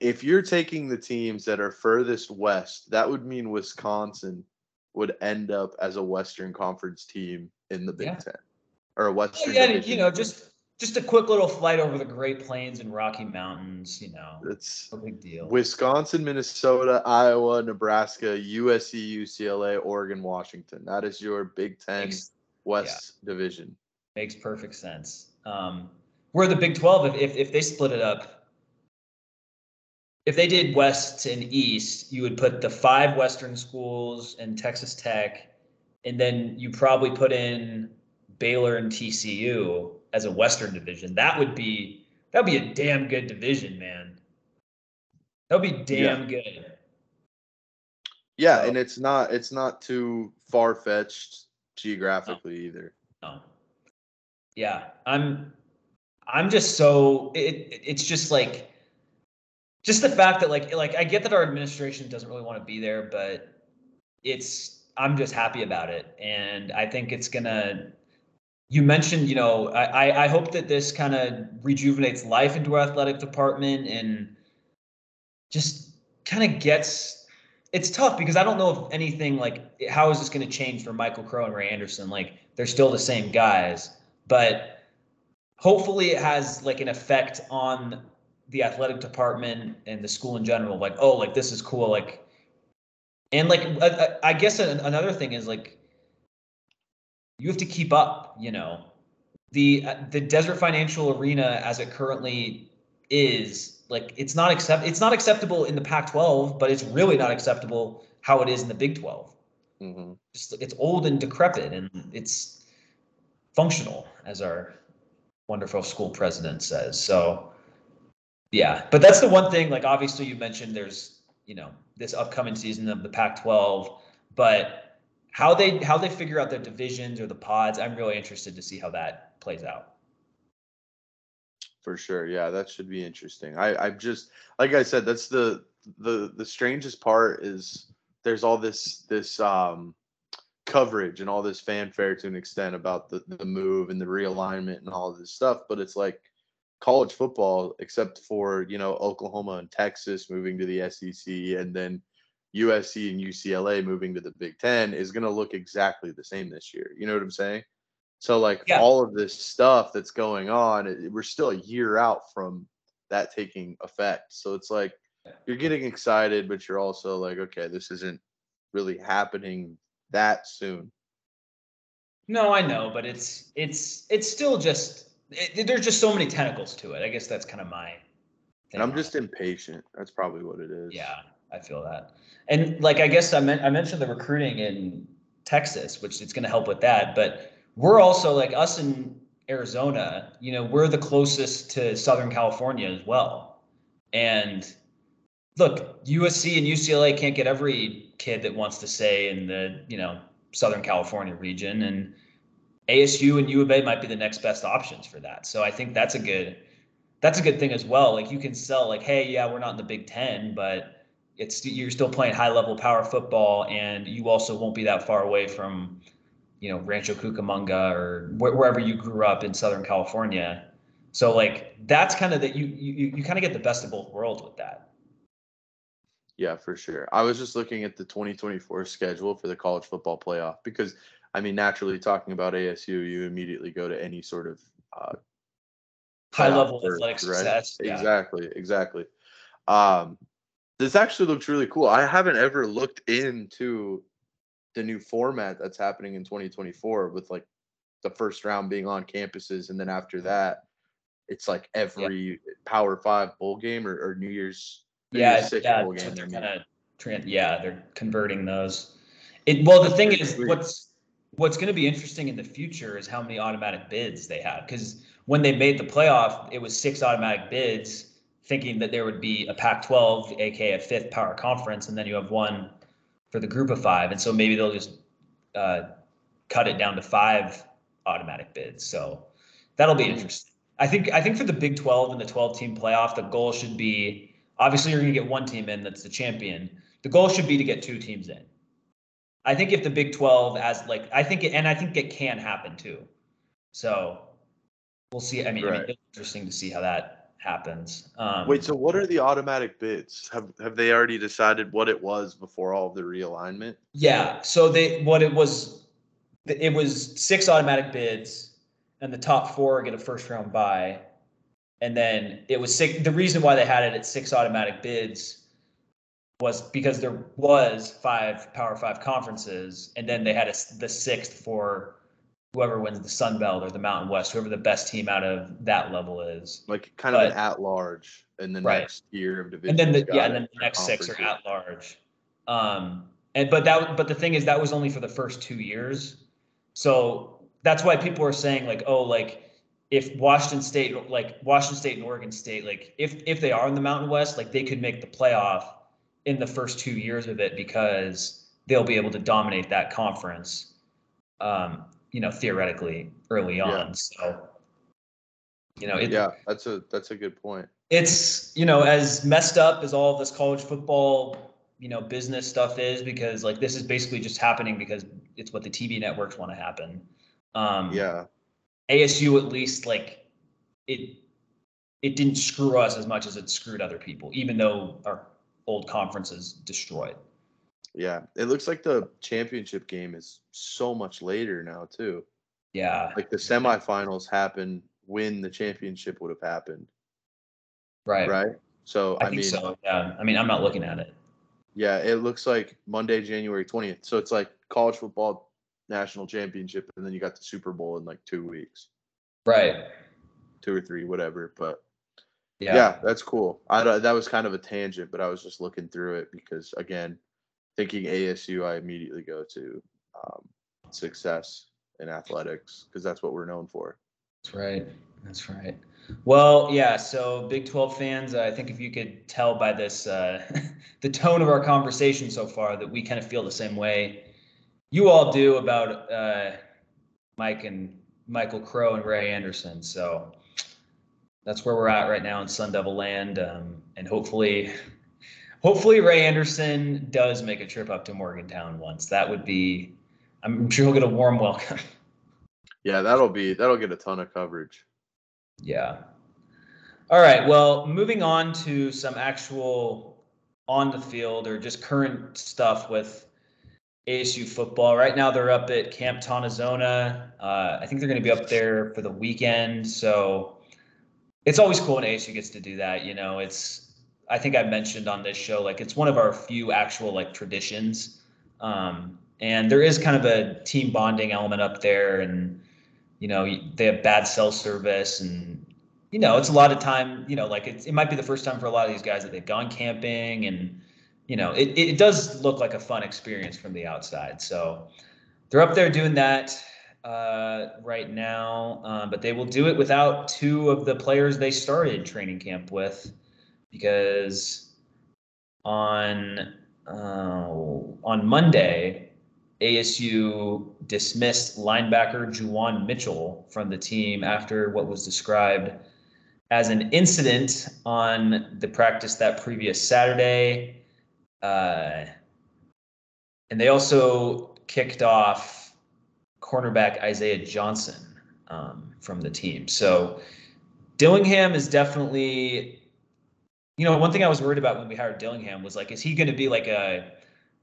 If you're taking the teams that are furthest west, that would mean Wisconsin would end up as a Western Conference team in the Big Yeah. Ten or a Western. yeah, Division you know, just just a quick little flight over the Great Plains and Rocky Mountains. You know, it's no big deal. Wisconsin, Minnesota, Iowa, Nebraska, USC, UCLA, Oregon, Washington. That is your Big Ten makes, West Division. makes perfect sense. Um, where the Big 12, if, if if they split it up, if they did West and East, you would put the five Western schools and Texas Tech, and then you probably put in Baylor and TCU as a Western division. That would be that'd be a damn good division, man. That'd be damn good. Yeah, So- and it's not it's not too far fetched geographically either. No. Yeah, I'm I'm just so it- it's just like just the fact that like like I get that our administration doesn't really want to be there, but it's I'm just happy about it. And I think it's gonna you mentioned, you know, I I, hope that this kind of rejuvenates life into our athletic department and just kind of gets it's tough because I don't know if anything like how is this going to change for Michael Crow and Ray Anderson? Like they're still the same guys, but hopefully it has like an effect on the athletic department and the school in general. Like oh, like this is cool. Like and like I, I- guess another thing is like you have to keep up. You know, the uh, the Desert Financial Arena as it currently is like it's not accept it's not acceptable in the Pac-12, but it's really not acceptable how it is in the Big 12. hmm Just it's old and decrepit, and it's functional, as our wonderful school president says. So, yeah, but that's the one thing. Like obviously, you mentioned there's you know this upcoming season of the Pac-12, but how they how they figure out their divisions or the pods, I'm really interested to see how that plays out. For sure. Yeah, that should be interesting. I I'm just like I said, that's the the the strangest part is there's all this this um coverage and all this fanfare to an extent about the, the move and the realignment and all of this stuff, but it's like college football, except for you know Oklahoma and Texas moving to the SEC, and then USC and UCLA moving to the Big Ten, is going to look exactly the same this year. You know what I'm saying? So like Yeah. all of this stuff that's going on, it, we're still a year out from that taking effect. So it's like you're getting excited, but you're also like, okay, this isn't really happening that soon. No, I know, but it's it's it's still just it, there's just so many tentacles to it. I guess that's kind of my. And I'm just impatient. That's probably what it is. Yeah, I feel that. And like I guess I meant I mentioned the recruiting in Texas, which it's going to help with that. But we're also like us in Arizona. You know, we're the closest to Southern California as well. And look, USC and UCLA can't get every kid that wants to stay in the you know Southern California region, and ASU and U of A might be the next best options for that. So I think that's a good that's a good thing as well. Like you can sell like, hey, yeah, we're not in the Big Ten, but it's you're still playing high level power football, and you also won't be that far away from, you know, Rancho Cucamonga or wh- wherever you grew up in Southern California. So like that's kind of that you you you kind of get the best of both worlds with that. Yeah, for sure. I was just looking at the 2024 schedule for the college football playoff because I mean, naturally talking about ASU, you immediately go to any sort of uh, high level athletic success. Yeah. Exactly, exactly. Um, this actually looks really cool. I haven't ever looked into the new format that's happening in 2024 with like the first round being on campuses, and then after that, it's like every yeah. Power Five bowl game or, or New Year's. New yeah, Year's yeah. Bowl game, they're kind of yeah, they're converting those. It well, the thing is, what's what's going to be interesting in the future is how many automatic bids they have because when they made the playoff, it was six automatic bids, thinking that there would be a Pac-12, aka a fifth power conference, and then you have one for the group of five, and so maybe they'll just uh, cut it down to five automatic bids. So that'll be interesting. I think I think for the Big 12 and the 12 team playoff, the goal should be obviously you're going to get one team in that's the champion. The goal should be to get two teams in. I think if the Big 12 as like I think it, and I think it can happen too. So we'll see. I mean, right. I mean it's interesting to see how that happens. Um, Wait, so what are the automatic bids? Have have they already decided what it was before all the realignment? Yeah. So they what it was it was six automatic bids and the top four get a first round buy. And then it was six the reason why they had it at six automatic bids was because there was five Power Five conferences, and then they had a, the sixth for whoever wins the Sun Belt or the Mountain West, whoever the best team out of that level is. Like kind but, of an at large in the right. next year of division. And then the yeah, and then the next six are at large. Um, and but that but the thing is that was only for the first two years. So that's why people are saying like, oh, like if Washington State, like Washington State and Oregon State, like if if they are in the Mountain West, like they could make the playoff in the first two years of it because they'll be able to dominate that conference, um, you know, theoretically early on. Yeah. So, you know, it, yeah, that's a that's a good point. It's you know as messed up as all of this college football you know business stuff is because like this is basically just happening because it's what the TV networks want to happen. Um, yeah, ASU at least like it it didn't screw us as much as it screwed other people, even though our old conferences destroyed. Yeah, it looks like the championship game is so much later now too. Yeah, like the semifinals happen when the championship would have happened. Right. Right. So I, I mean, so. Yeah. I mean, I'm not looking at it. Yeah, it looks like Monday, January 20th. So it's like college football national championship, and then you got the Super Bowl in like two weeks. Right. Two or three, whatever. But yeah. yeah, that's cool. I that was kind of a tangent, but I was just looking through it because again, thinking ASU, I immediately go to um, success in athletics because that's what we're known for. That's right. That's right. Well, yeah. So, Big 12 fans, I think if you could tell by this, uh, the tone of our conversation so far, that we kind of feel the same way you all do about uh, Mike and Michael Crow and Ray Anderson. So, that's where we're at right now in Sun Devil land, um, and hopefully, hopefully Ray Anderson does make a trip up to Morgantown once. That would be, I'm sure he'll get a warm welcome. Yeah, that'll be that'll get a ton of coverage. Yeah. All right. Well, moving on to some actual on the field or just current stuff with ASU football. Right now, they're up at Camp Tontozona. Uh, I think they're going to be up there for the weekend. So it's always cool when ASU gets to do that. You know, it's I think I mentioned on this show like it's one of our few actual like traditions, um, and there is kind of a team bonding element up there, and you know they have bad cell service and you know it's a lot of time you know like it, it might be the first time for a lot of these guys that they've gone camping and you know it, it does look like a fun experience from the outside so they're up there doing that uh, right now, um, but they will do it without two of the players they started training camp with because on uh, on Monday, ASU dismissed linebacker Juwan Mitchell from the team after what was described as an incident on the practice that previous Saturday. Uh, and they also kicked off cornerback Isaiah Johnson um, from the team. So Dillingham is definitely, you know, one thing I was worried about when we hired Dillingham was like, is he going to be like a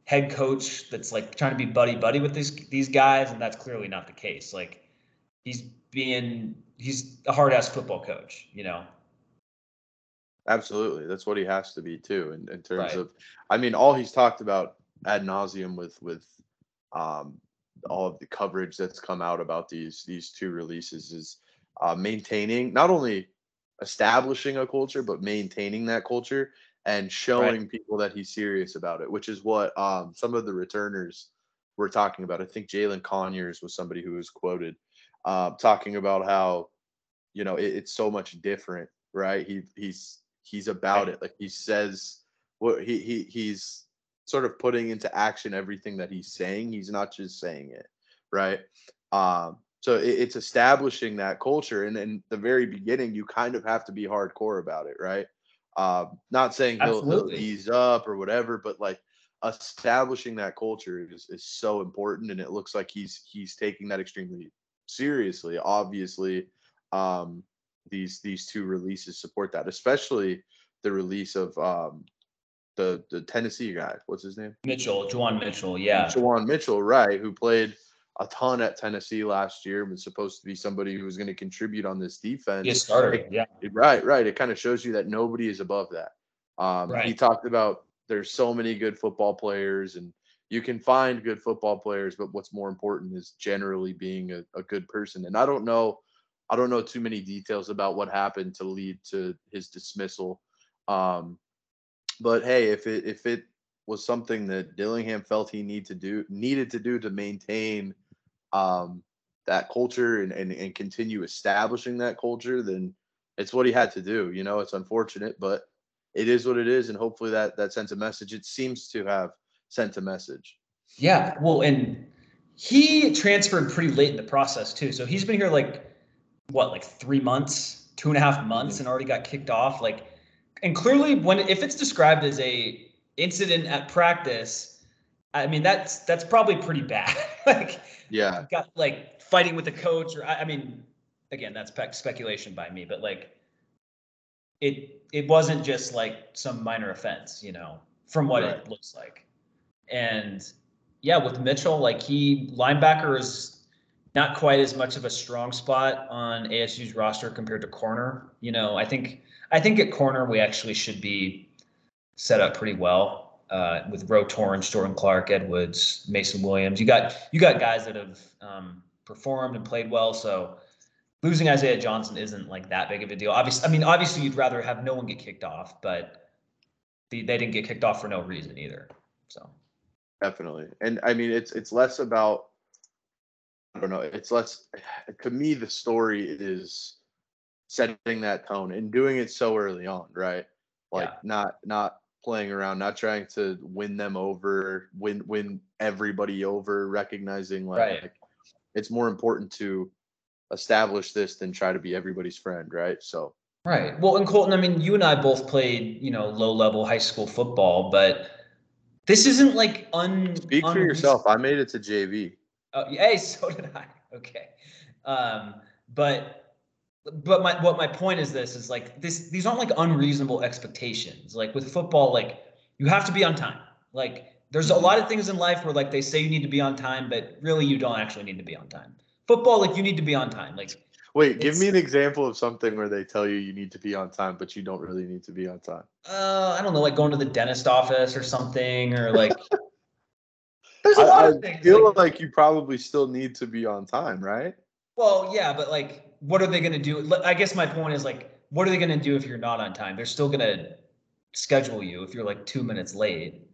head coach that's like trying to be buddy buddy with these these guys? And that's clearly not the case. Like he's being he's a hard ass football coach, you know. Absolutely, that's what he has to be too. In, in terms right. of, I mean, all he's talked about ad nauseum with with um, all of the coverage that's come out about these these two releases is uh, maintaining not only establishing a culture but maintaining that culture and showing right. people that he's serious about it which is what um, some of the returners were talking about i think Jalin Conyers was somebody who was quoted uh, talking about how you know it, it's so much different right he he's he's about right. it like he says what he, he he's sort of putting into action everything that he's saying. He's not just saying it, right? Um, so it, it's establishing that culture, and in the very beginning, you kind of have to be hardcore about it, right? Um, not saying he'll, he'll ease up or whatever, but like establishing that culture is, is so important, and it looks like he's he's taking that extremely seriously. Obviously, um, these these two releases support that, especially the release of um, the the Tennessee guy. What's his name? Mitchell, Juwan Mitchell. Yeah, Juwan Mitchell, right? Who played a ton at Tennessee last year. Was supposed to be somebody who was going to contribute on this defense. He started. Yeah. Right, right. It kind of shows you that nobody is above that. Um, right. He talked about there's so many good football players and you can find good football players, but what's more important is generally being a, a good person. And I don't know, I don't know too many details about what happened to lead to his dismissal. Um, but hey, if it if it was something that Dillingham felt he need to do needed to do to maintain um, that culture and, and and continue establishing that culture, then it's what he had to do. You know, it's unfortunate, but it is what it is, and hopefully that that sends a message. It seems to have sent a message. Yeah, well, and he transferred pretty late in the process too. So he's been here like what, like three months, two and a half months, mm-hmm. and already got kicked off. Like and clearly when if it's described as a incident at practice i mean that's that's probably pretty bad. Like yeah. got like fighting with the coach or I, I mean again that's pe- speculation by me but like it it wasn't just like some minor offense you know from what right. it looks like. And yeah with mitchell like he linebacker is not quite as much of a strong spot on asu's roster compared to corner you know i think I think at corner we actually should be set up pretty well uh, with Ro Torrence, Jordan Clark, Ed Woods, Mason Williams. You got you got guys that have um, performed and played well. So losing Isaiah Johnson isn't like that big of a deal. Obviously, I mean, obviously you'd rather have no one get kicked off, but the, they didn't get kicked off for no reason either. So definitely, and I mean, it's it's less about I don't know. It's less to me. The story is setting that tone and doing it so early on, right? Like yeah. not not playing around, not trying to win them over, win win everybody over, recognizing like, right. like it's more important to establish this than try to be everybody's friend, right? So Right. Well, and Colton, I mean, you and I both played, you know, low level high school football, but this isn't like un. Speak for yourself. I made it to JV. Oh, hey, so did I. Okay. Um, but but my what my point is this is like this these aren't like unreasonable expectations like with football like you have to be on time like there's a lot of things in life where like they say you need to be on time but really you don't actually need to be on time football like you need to be on time like Wait, give me an example of something where they tell you you need to be on time, but you don't really need to be on time. uh, I don't know, like going to the dentist office or something, or like. There's a I, lot I of things. feel like- like you probably still need to be on time, right? Well, yeah, but like, what are they going to do? I guess my point is like, what are they going to do if you're not on time? They're still going to schedule you if you're like two minutes late.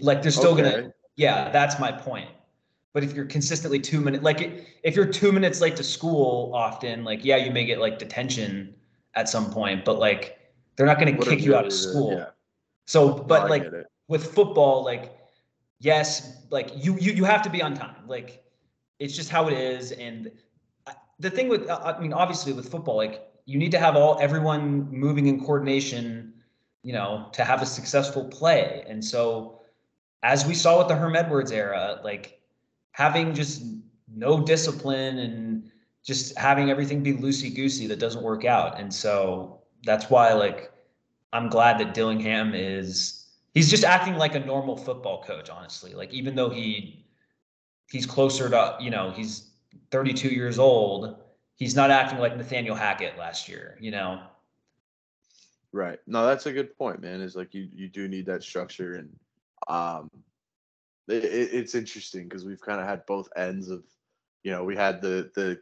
Like, they're still going to, yeah, that's my point. But if you're consistently two minutes, like, if you're two minutes late to school often, like, yeah, you may get like detention at some point, but like, they're not going to kick you out of school. Yeah, So, but I like, with football, like, yes, like you you you have to be on time. Like, it's just how it is. And the thing with, uh, I mean, obviously with football, like you need to have all everyone moving in coordination, you know, to have a successful play. And so, as we saw with the Herm Edwards era, like having just no discipline and just having everything be loosey goosey that doesn't work out. And so that's why, like, I'm glad that Dillingham is he's just acting like a normal football coach, honestly. Like even though he he's closer to, you know, he's 32 years old, he's not acting like Nathaniel Hackett last year, you know. Right. No, that's a good point, man. Is like you you do need that structure, and um, it, it- it's interesting because we've kind of had both ends of, you know, we had the the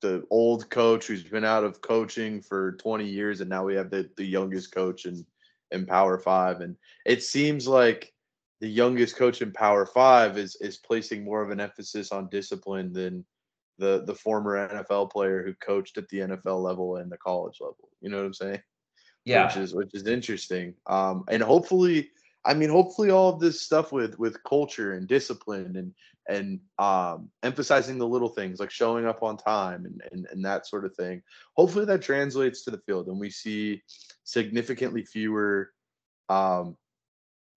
the old coach who's been out of coaching for 20 years, and now we have the the youngest coach in in Power Five, and it seems like the youngest coach in Power Five is is placing more of an emphasis on discipline than the the former NFL player who coached at the NFL level and the college level. You know what I'm saying? Yeah. which is which is interesting. Um, and hopefully, I mean, hopefully, all of this stuff with with culture and discipline and and um, emphasizing the little things like showing up on time and, and and that sort of thing. Hopefully, that translates to the field, and we see significantly fewer um,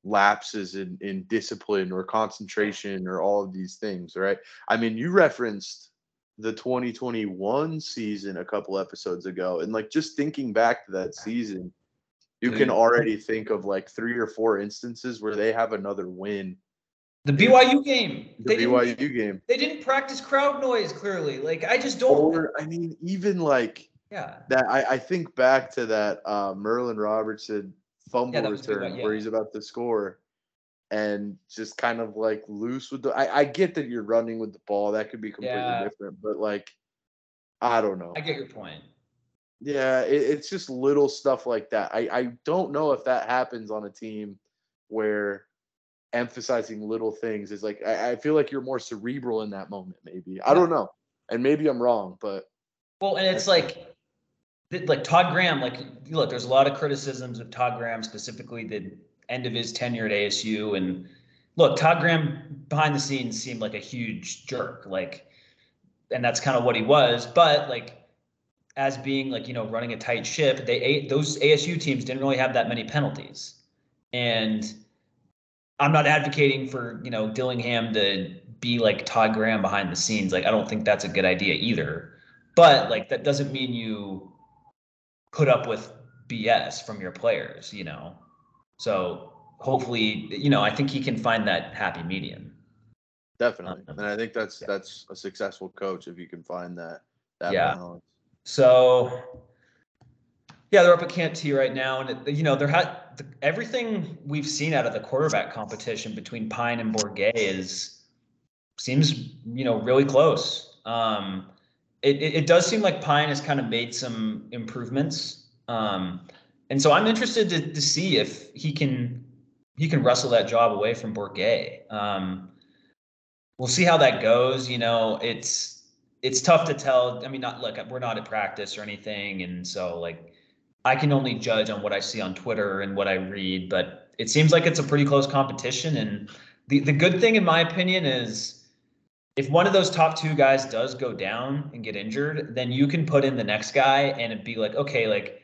lapses in in discipline or concentration or all of these things. Right? I mean, you referenced the 2021 season a couple episodes ago and like just thinking back to that season you can already think of like three or four instances where they have another win The BYU game. the They didn't, BYU game they didn't practice crowd noise clearly. Like I just don't or I mean even like yeah. that I, I think back to that uh Merlin Robertson fumble Yeah, return yeah. where he's about to score and just kind of like loose with the I, I get that you're running with the ball that could be completely Yeah. different but like I don't know I get your point. Yeah, it, it's just little stuff like that. I, I don't know if that happens on a team where emphasizing little things is like I, I feel like you're more cerebral in that moment, maybe. I don't know. And maybe I'm wrong, but Well, and it's like, like Todd Graham. Like, look, there's a lot of criticisms of Todd Graham, specifically the end of his tenure at ASU. And look, Todd Graham behind the scenes seemed like a huge jerk. Like, and that's kind of what he was. But like, as being like you know running a tight ship, they those ASU teams didn't really have that many penalties. And I'm not advocating for you know Dillingham to be like Todd Graham behind the scenes. Like, I don't think that's a good idea either but like that doesn't mean you put up with BS from your players, you know. So hopefully, you know, I think he can find that happy medium. definitely. Um, And I think that's yeah. that's a successful coach if you can find that that Yeah. balance. So yeah, they're up at Canty right now, and it, you know they're had everything we've seen out of the quarterback competition between Pyne and Bourguet is seems you know really close. Um, it, it it does seem like Pyne has kind of made some improvements, um, and so I'm interested to to see if he can he can wrestle that job away from Bourguet. Um, we'll see how that goes. You know, it's it's tough to tell. I mean, not look, we're not at practice or anything, and so like I can only judge on what I see on Twitter and what I read. But it seems like it's a pretty close competition, and the the good thing, in my opinion, is if one of those top two guys does go down and get injured, then you can put in the next guy and it'd be like, okay, like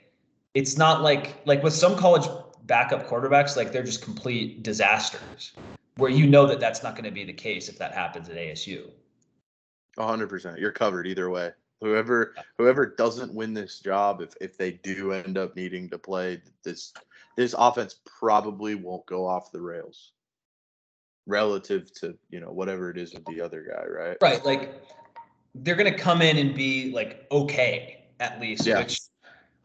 it's not like like with some college backup quarterbacks, like they're just complete disasters. Where you know that that's not going to be the case if that happens at ASU. Hundred percent. You're covered either way. Whoever whoever doesn't win this job, if if they do end up needing to play this this offense probably won't go off the rails relative to, you know, whatever it is with the other guy, right? Right. Like they're going to come in and be like okay at least, Yeah. which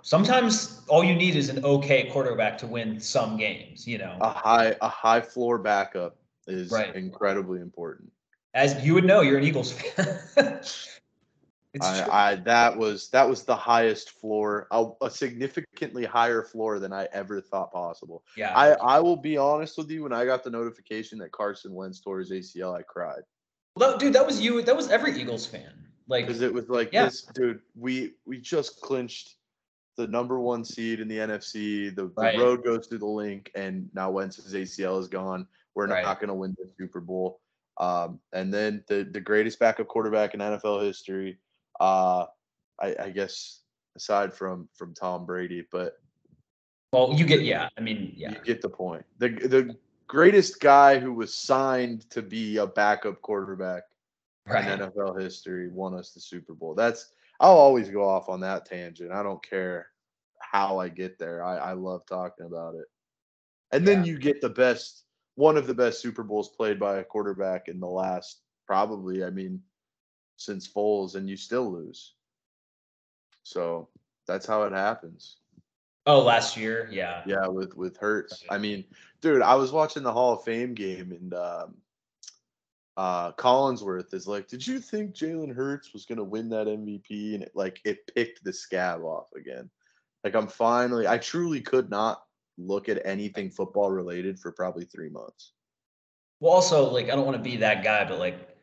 sometimes all you need is an okay quarterback to win some games. You know, A high a high floor backup is Right. incredibly important. as you would know, you're an Eagles fan. I, I that was that was the highest floor, a, a significantly higher floor than I ever thought possible. yeah, I I will be honest with you. When I got the notification that Carson Wentz tore his ACL, I cried Well, dude, that was you. That was every Eagles fan. Like, because it was like Yeah. this, dude. We we just clinched the number one seed in the NFC. The, Right. the road goes through the Linc, and now Wentz's ACL is gone. We're Right. not going to win the Super Bowl. Um, and then the the greatest backup quarterback in NFL history. Uh, I, I guess aside from from Tom Brady, but well, you get yeah. I mean, yeah, you get the point. The the greatest guy who was signed to be a backup quarterback right. in NFL history won us the Super Bowl. That's I'll always go off on that tangent. I don't care how I get there. I, I love talking about it. And then Yeah. you get the best one of the best Super Bowls played by a quarterback in the last probably, I mean, since Foles, and you still lose. So that's how it happens. Oh, last year, yeah. Yeah, with with Hurts. I mean, dude, I was watching the Hall of Fame game and um uh Collinsworth is like, Did you think Jalen Hurts was gonna win that MVP? And it like it picked the scab off again. Like I'm finally I truly could not look at anything football related for probably three months. Well, also, like, I don't want to be that guy, but like,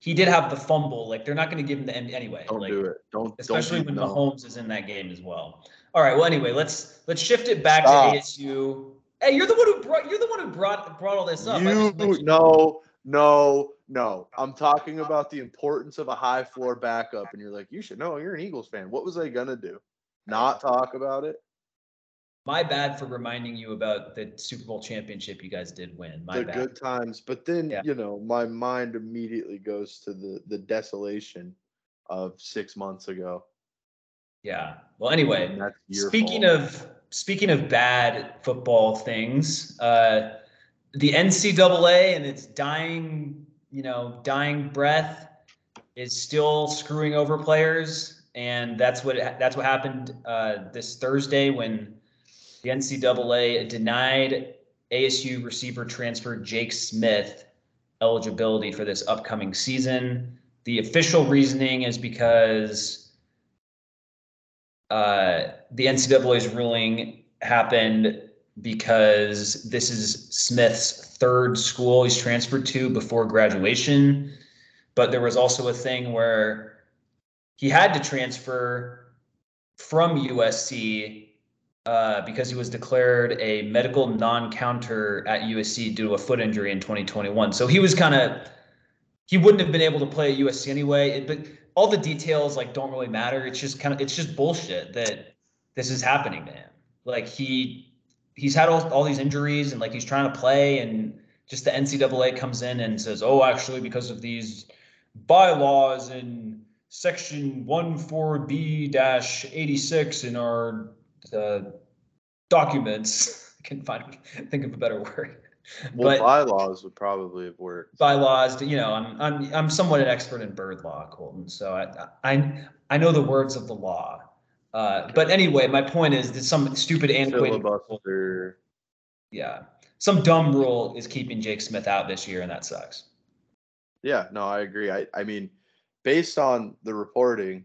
he did have the fumble. Like, they're not going to give him the end anyway. Don't like, do it. Don't especially don't when no. Mahomes is in that game as well. All right. Well, anyway, let's let's shift it back Stop. to ASU. Hey, you're the one who brought you're the one who brought brought all this up. You no, no, no. I'm talking about the importance of a high floor backup, and you're like, you should know. You're an Eagles fan. What was I gonna do? Not talk about it? My bad for reminding you about the Super Bowl championship you guys did win. My the bad. good times, but then Yeah. you know, my mind immediately goes to the the desolation of six months ago. Yeah. Well, anyway, And that's your speaking fault. of speaking of bad football things, uh, the NCAA and its dying, you know, dying breath is still screwing over players, and that's what that's what happened uh, this Thursday when the NCAA denied ASU receiver transfer Jake Smith eligibility for this upcoming season. The official reasoning is because uh, the NCAA's ruling happened because this is Smith's third school he's transferred to before graduation. But there was also a thing where he had to transfer from USC uh, because he was declared a medical non-counter at USC due to a foot injury in 2021. So he was kind of he wouldn't have been able to play at USC anyway. It, but all the details like don't really matter. It's just kind of it's just bullshit that this is happening to him. Like he he's had all, all these injuries and like he's trying to play and just the NCAA comes in and says, oh, actually because of these bylaws in section 14b-86 in our uh, documents. I can find think of a better word. well, but- bylaws would probably have worked. bylaws. You know, I'm I'm I'm somewhat an expert in bird law, Colton. So I I I know the words of the law. Uh, but anyway, my point is that some stupid antiquated rule- yeah, some dumb rule is keeping Jake Smith out this year, and that sucks. Yeah, no, I agree. I, I mean, based on the reporting,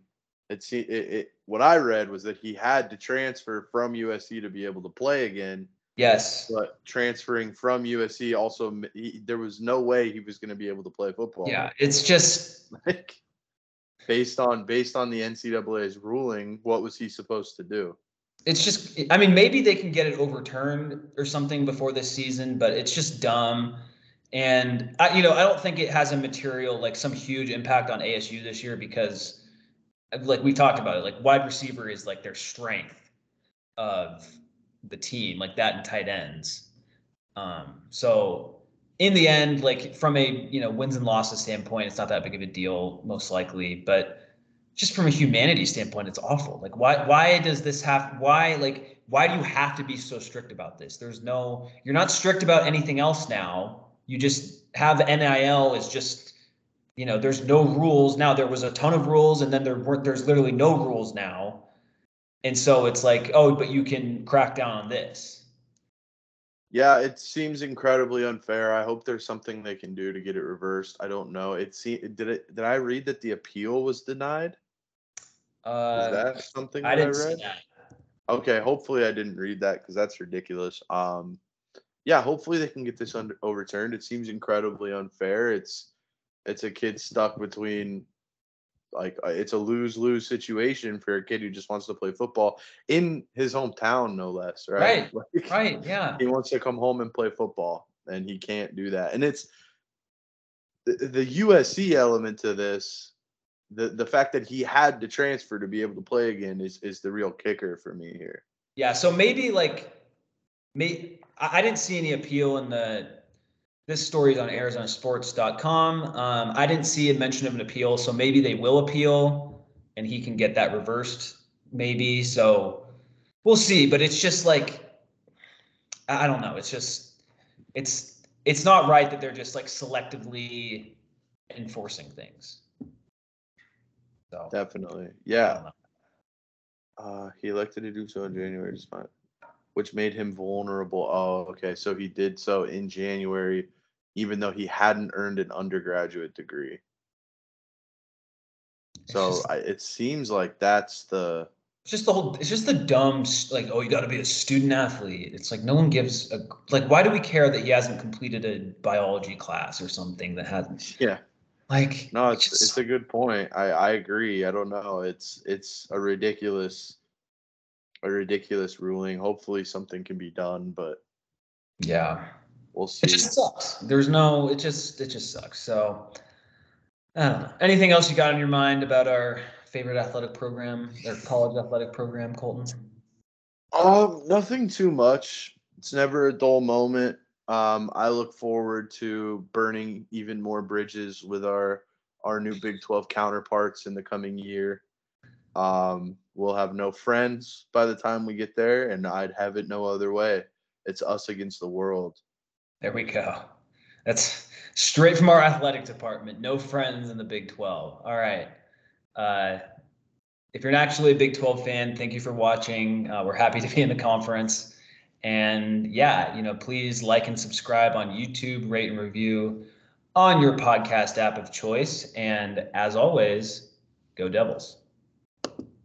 it, se- it, it what I read was that he had to transfer from USC to be able to play again. Yes. But transferring from USC also, he, there was no way he was going to be able to play football. Yeah, it's just Like, based on based on the NCAA's ruling, what was he supposed to do? it's just I mean maybe they can get it overturned or something before this season, but it's just dumb. And I, you know, I don't think it has a material like some huge impact on ASU this year because, like we talked about it, like wide receiver is like their strength of the team, like that and tight ends. Um, so in the end, like from a you know wins and losses standpoint, it's not that big of a deal, most likely. But just from a humanity standpoint, it's awful. Like why why does this have why like why do you have to be so strict about this? There's no you're not strict about anything else now. You just have NIL is just you know, there's no rules now. There was a ton of rules, and then there weren't. There's literally no rules now, and so it's like, oh, but you can crack down on this. Yeah, it seems incredibly unfair. I hope there's something they can do to get it reversed. I don't know. It see did it did I read that the appeal was denied? Uh, Is that something I that I, read? that. Okay, hopefully I didn't read that because that's ridiculous. Um, yeah, hopefully they can get this under, overturned. It seems incredibly unfair. It's it's a kid stuck between like uh, it's a lose lose situation for a kid who just wants to play football in his hometown, no less. Right. Like, Right? Yeah. He wants to come home and play football, and he can't do that. And it's the, the USC element to this. The, the fact that he had to transfer to be able to play again is, is the real kicker for me here. Yeah. So maybe like, may I I didn't see any appeal in the. This story is on ArizonaSports.com. Um, I didn't see a mention of an appeal, so maybe they will appeal, and he can get that reversed. Maybe so. We'll see, but it's just like, I don't know. It's just, it's it's not right that they're just like selectively enforcing things. So Definitely. Yeah. Uh, he elected to do so in January, despite, which made him vulnerable. Oh, okay. So he did so in January, even though he hadn't earned an undergraduate degree. It's So just- I, it seems like that's the It's just the whole. It's just the dumb. Like, oh, you got to be a student athlete. It's like no one gives a. Like, why do we care that he hasn't completed a biology class or something that hasn't? yeah. Like, No, it's just- it's a good point. I I agree. I don't know. It's it's a ridiculous a ridiculous ruling. Hopefully something can be done, but yeah. we'll see. It just sucks. There's no. It just. It just sucks. So. I don't know. Anything else you got in your mind about our favorite athletic program, or college athletic program, Colton? Um, nothing too much. It's never a dull moment. Um, I look forward to burning even more bridges with our our new Big 12 counterparts in the coming year. Um, we'll have no friends by the time we get there, and I'd have it no other way. It's us against the world. There we go. That's straight from our athletic department. No friends in the Big 12. All right. Uh, if you're actually a Big 12 fan, thank you for watching. Uh, we're happy to be in the conference. And yeah, you know, please like and subscribe on YouTube, rate and review on your podcast app of choice. And as always, go Devils.